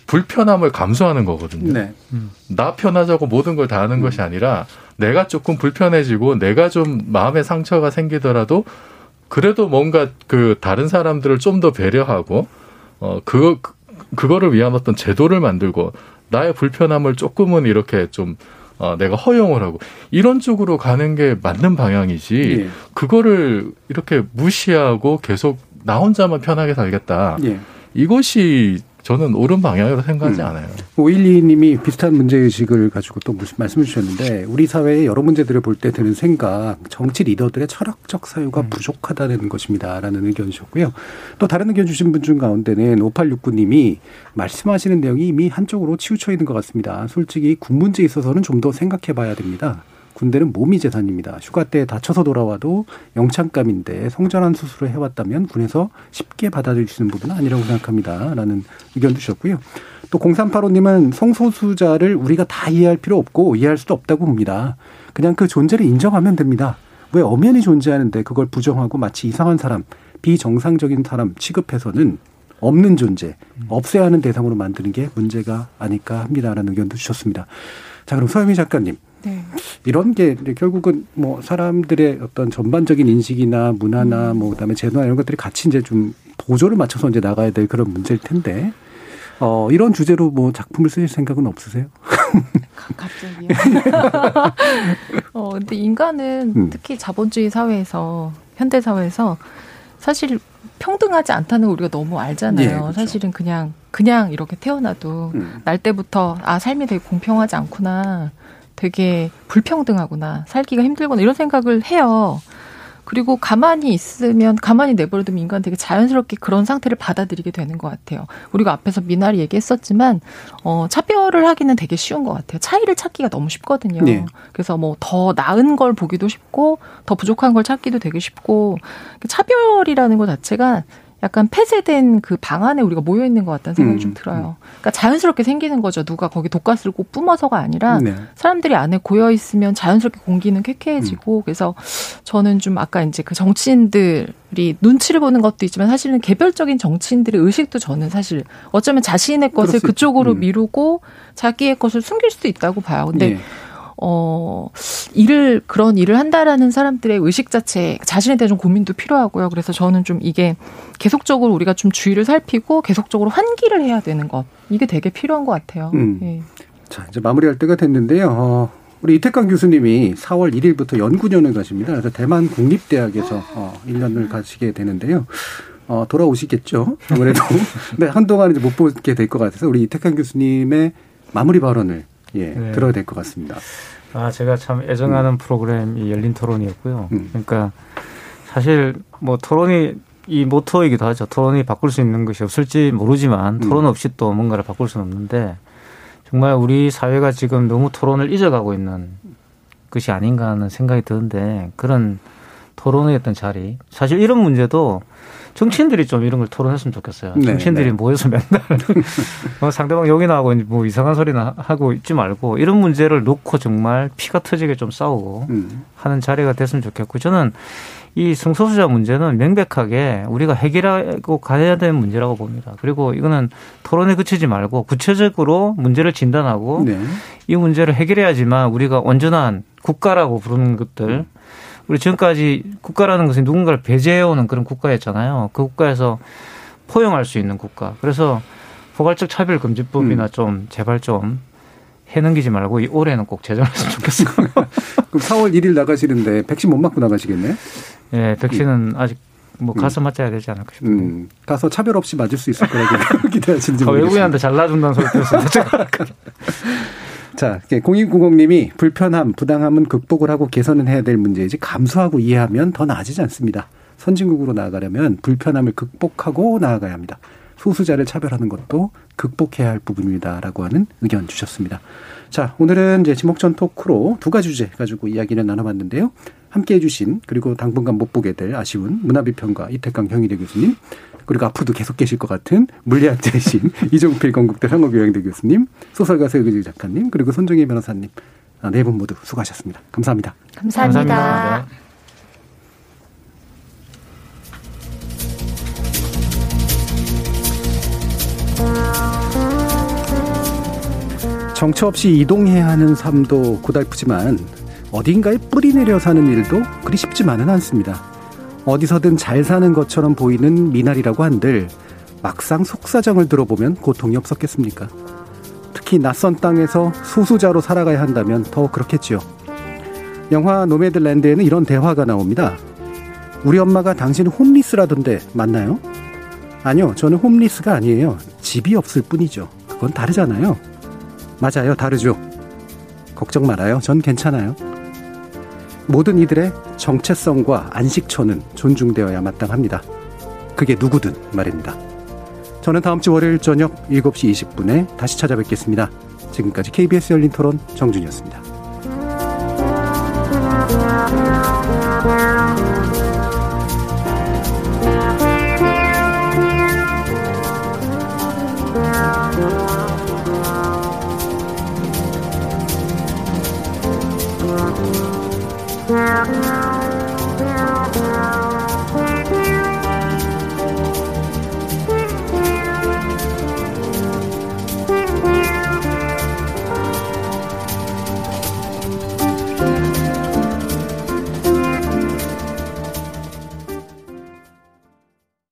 Speaker 13: 불편함을 감수하는 거거든요. 네. 음. 나 편하자고 모든 걸 다 하는 음. 것이 아니라 내가 조금 불편해지고 내가 좀 마음의 상처가 생기더라도 그래도 뭔가 그 다른 사람들을 좀 더 배려하고 어 그거 그거를 위한 어떤 제도를 만들고 나의 불편함을 조금은 이렇게 좀 어, 내가 허용을 하고 이런 쪽으로 가는 게 맞는 방향이지 예. 그거를 이렇게 무시하고 계속 나 혼자만 편하게 살겠다. 예. 이것이 저는 옳은 방향으로 생각하지 음. 않아요.
Speaker 1: 512님이 비슷한 문제의식을 가지고 또 말씀을 주셨는데 우리 사회의 여러 문제들을 볼 때 드는 생각, 정치 리더들의 철학적 사유가 음. 부족하다는 것입니다. 라는 의견 이셨고요. 또 다른 의견 주신 분 중 가운데는 5869님이 말씀하시는 내용이 이미 한쪽으로 치우쳐 있는 것 같습니다. 솔직히 군 문제에 있어서는 좀 더 생각해 봐야 됩니다. 군대는 몸이 재산입니다. 휴가 때 다쳐서 돌아와도 영창감인데 성전환 수술을 해왔다면 군에서 쉽게 있는 부분은 아니라고 생각합니다. 라는 의견 주셨고요. 또 0385님은 성소수자를 우리가 다 이해할 필요 없고 이해할 수도 없다고 봅니다. 그냥 그 존재를 인정하면 됩니다. 왜 엄연히 존재하는데 그걸 부정하고 마치 이상한 사람, 비정상적인 사람 취급해서는 없는 존재, 없애야 하는 대상으로 만드는 게 문제가 아닐까 합니다라는 의견도 주셨습니다. 자, 그럼 서유미 작가님. 네. 이런 게 결국은 뭐 사람들의 어떤 전반적인 인식이나 문화나 음. 뭐 그다음에 제도나 이런 것들이 같이 이제 좀 보조를 맞춰서 이제 나가야 될 그런 문제일 텐데 어 이런 주제로 뭐 작품을 쓰실 생각은 없으세요?
Speaker 5: 갑자기요. 어 근데 인간은 음. 특히 자본주의 사회에서 현대 사회에서 사실 평등하지 않다는 걸 우리가 너무 알잖아요. 예, 그렇죠. 사실은 그냥 그냥 이렇게 태어나도 음. 날 때부터 아 삶이 되게 공평하지 않구나. 되게 불평등하구나. 살기가 힘들구나. 이런 생각을 해요. 그리고 가만히 있으면 가만히 내버려두면 인간 되게 자연스럽게 그런 상태를 받아들이게 되는 것 같아요. 우리가 앞에서 미나리 얘기했었지만 어 차별을 하기는 되게 쉬운 것 같아요. 차이를 찾기가 너무 쉽거든요. 네. 그래서 뭐 더 나은 걸 보기도 쉽고 더 부족한 걸 찾기도 되게 쉽고 차별이라는 것 자체가 약간 폐쇄된 그 방 안에 우리가 모여 있는 것 같다는 생각이 음. 좀 들어요. 그러니까 자연스럽게 생기는 거죠. 누가 거기 독가스를 꼭 뿜어서가 아니라 네. 사람들이 안에 고여 있으면 자연스럽게 공기는 쾌쾌해지고 음. 그래서 저는 좀 아까 이제 그 정치인들이 눈치를 보는 것도 있지만 사실은 개별적인 정치인들의 의식도 저는 사실 어쩌면 자신의 것을 그쪽으로 음. 미루고 자기의 것을 숨길 수도 있다고 봐요. 근데 네. 어, 일을, 그런 일을 한다라는 사람들의 의식 자체, 자신에 대한 좀 고민도 필요하고요. 그래서 저는 좀 이게 계속적으로 우리가 좀 주의를 살피고 계속적으로 환기를 해야 되는 것. 이게 되게 필요한 것 같아요. 음. 예.
Speaker 1: 자, 이제 마무리할 때가 됐는데요. 어, 우리 이태강 교수님이 4월 1일부터 연구년을 가십니다. 그래서 대만 국립대학에서 어, 1년을 가시게 되는데요. 어, 돌아오시겠죠. 아무래도. 네, 한동안 이제 못 보게 될 것 같아서 우리 이태강 교수님의 마무리 발언을 예, 네. 들어야 될 것 같습니다.
Speaker 3: 아, 제가 참 애정하는 음. 프로그램이 열린 토론이었고요. 음. 그러니까 사실 뭐 토론이 이 모토이기도 하죠. 토론이 바꿀 수 있는 것이 없을지 모르지만 음. 토론 없이 또 뭔가를 바꿀 수는 없는데 정말 우리 사회가 지금 너무 토론을 잊어가고 있는 것이 아닌가 하는 생각이 드는데 그런 토론의 어떤 자리. 사실 이런 문제도 정치인들이 좀 이런 걸 토론했으면 좋겠어요. 네, 정치인들이 네. 모여서 맨날 뭐 상대방 욕이나 하고 뭐 이상한 소리나 하고 있지 말고 이런 문제를 놓고 정말 피가 터지게 좀 싸우고 음. 하는 자리가 됐으면 좋겠고 저는 이 성소수자 문제는 명백하게 우리가 해결하고 가야 되는 문제라고 봅니다. 그리고 이거는 토론에 그치지 말고 구체적으로 문제를 진단하고 네. 이 문제를 해결해야지만 우리가 온전한 국가라고 부르는 것들 음. 우리 지금까지 국가라는 것은 누군가를 배제해오는 그런 국가였잖아요. 그 국가에서 포용할 수 있는 국가. 그래서 포괄적 차별금지법이나 음. 좀 제발 좀 해넘기지 말고 이 올해는 꼭 제정했으면 좋겠어요.
Speaker 1: 그럼 4월 1일 나가시는데 백신 못 맞고 나가시겠네?
Speaker 3: 예, 백신은 음. 아직 뭐 가서 음. 맞아야 되지 않을까 싶은데. 음.
Speaker 1: 가서 차별 없이 맞을 수 있을 거라고 기대하시는지
Speaker 3: 모르겠어요. 외국인한테 잘라준다는 소리 들었어요.
Speaker 1: 자, 0290님이 불편함, 부당함은 극복을 하고 개선은 해야 될 문제이지 감수하고 이해하면 더 나아지지 않습니다. 선진국으로 나아가려면 불편함을 극복하고 나아가야 합니다. 소수자를 차별하는 것도 극복해야 할 부분입니다라고 하는 의견 주셨습니다. 자, 오늘은 이제 지목전 토크로 두 가지 주제 가지고 이야기를 나눠봤는데요. 함께 해주신 그리고 당분간 못 보게 될 아쉬운 문화비평가 이태강 형일대 교수님 그리고 앞으로도 계속 계실 것 같은 물리학자이신 이종필 건국대 상호교양대 교수님, 소설가 서유기 작가님, 그리고 손정희 변호사님 아, 네분 모두 수고하셨습니다. 감사합니다.
Speaker 6: 감사합니다. 감사합니다.
Speaker 1: 정처 없이 이동해야 하는 삶도 고달프지만 어딘가에 뿌리 내려 사는 일도 그리 쉽지만은 않습니다. 어디서든 잘 사는 것처럼 보이는 미나리라고 한들 막상 속사정을 들어보면 고통이 없었겠습니까? 특히 낯선 땅에서 소수자로 살아가야 한다면 더 그렇겠지요. 영화 노매드랜드에는 이런 대화가 나옵니다. 우리 엄마가 당신 홈리스라던데 맞나요? 아니요, 저는 홈리스가 아니에요. 집이 없을 뿐이죠. 그건 다르잖아요. 맞아요, 다르죠. 걱정 말아요. 전 괜찮아요. 모든 이들의 정체성과 안식처는 존중되어야 마땅합니다. 그게 누구든 말입니다. 저는 다음 주 월요일 저녁 7시 20분에 다시 찾아뵙겠습니다. 지금까지 KBS 열린 토론 정준이었습니다.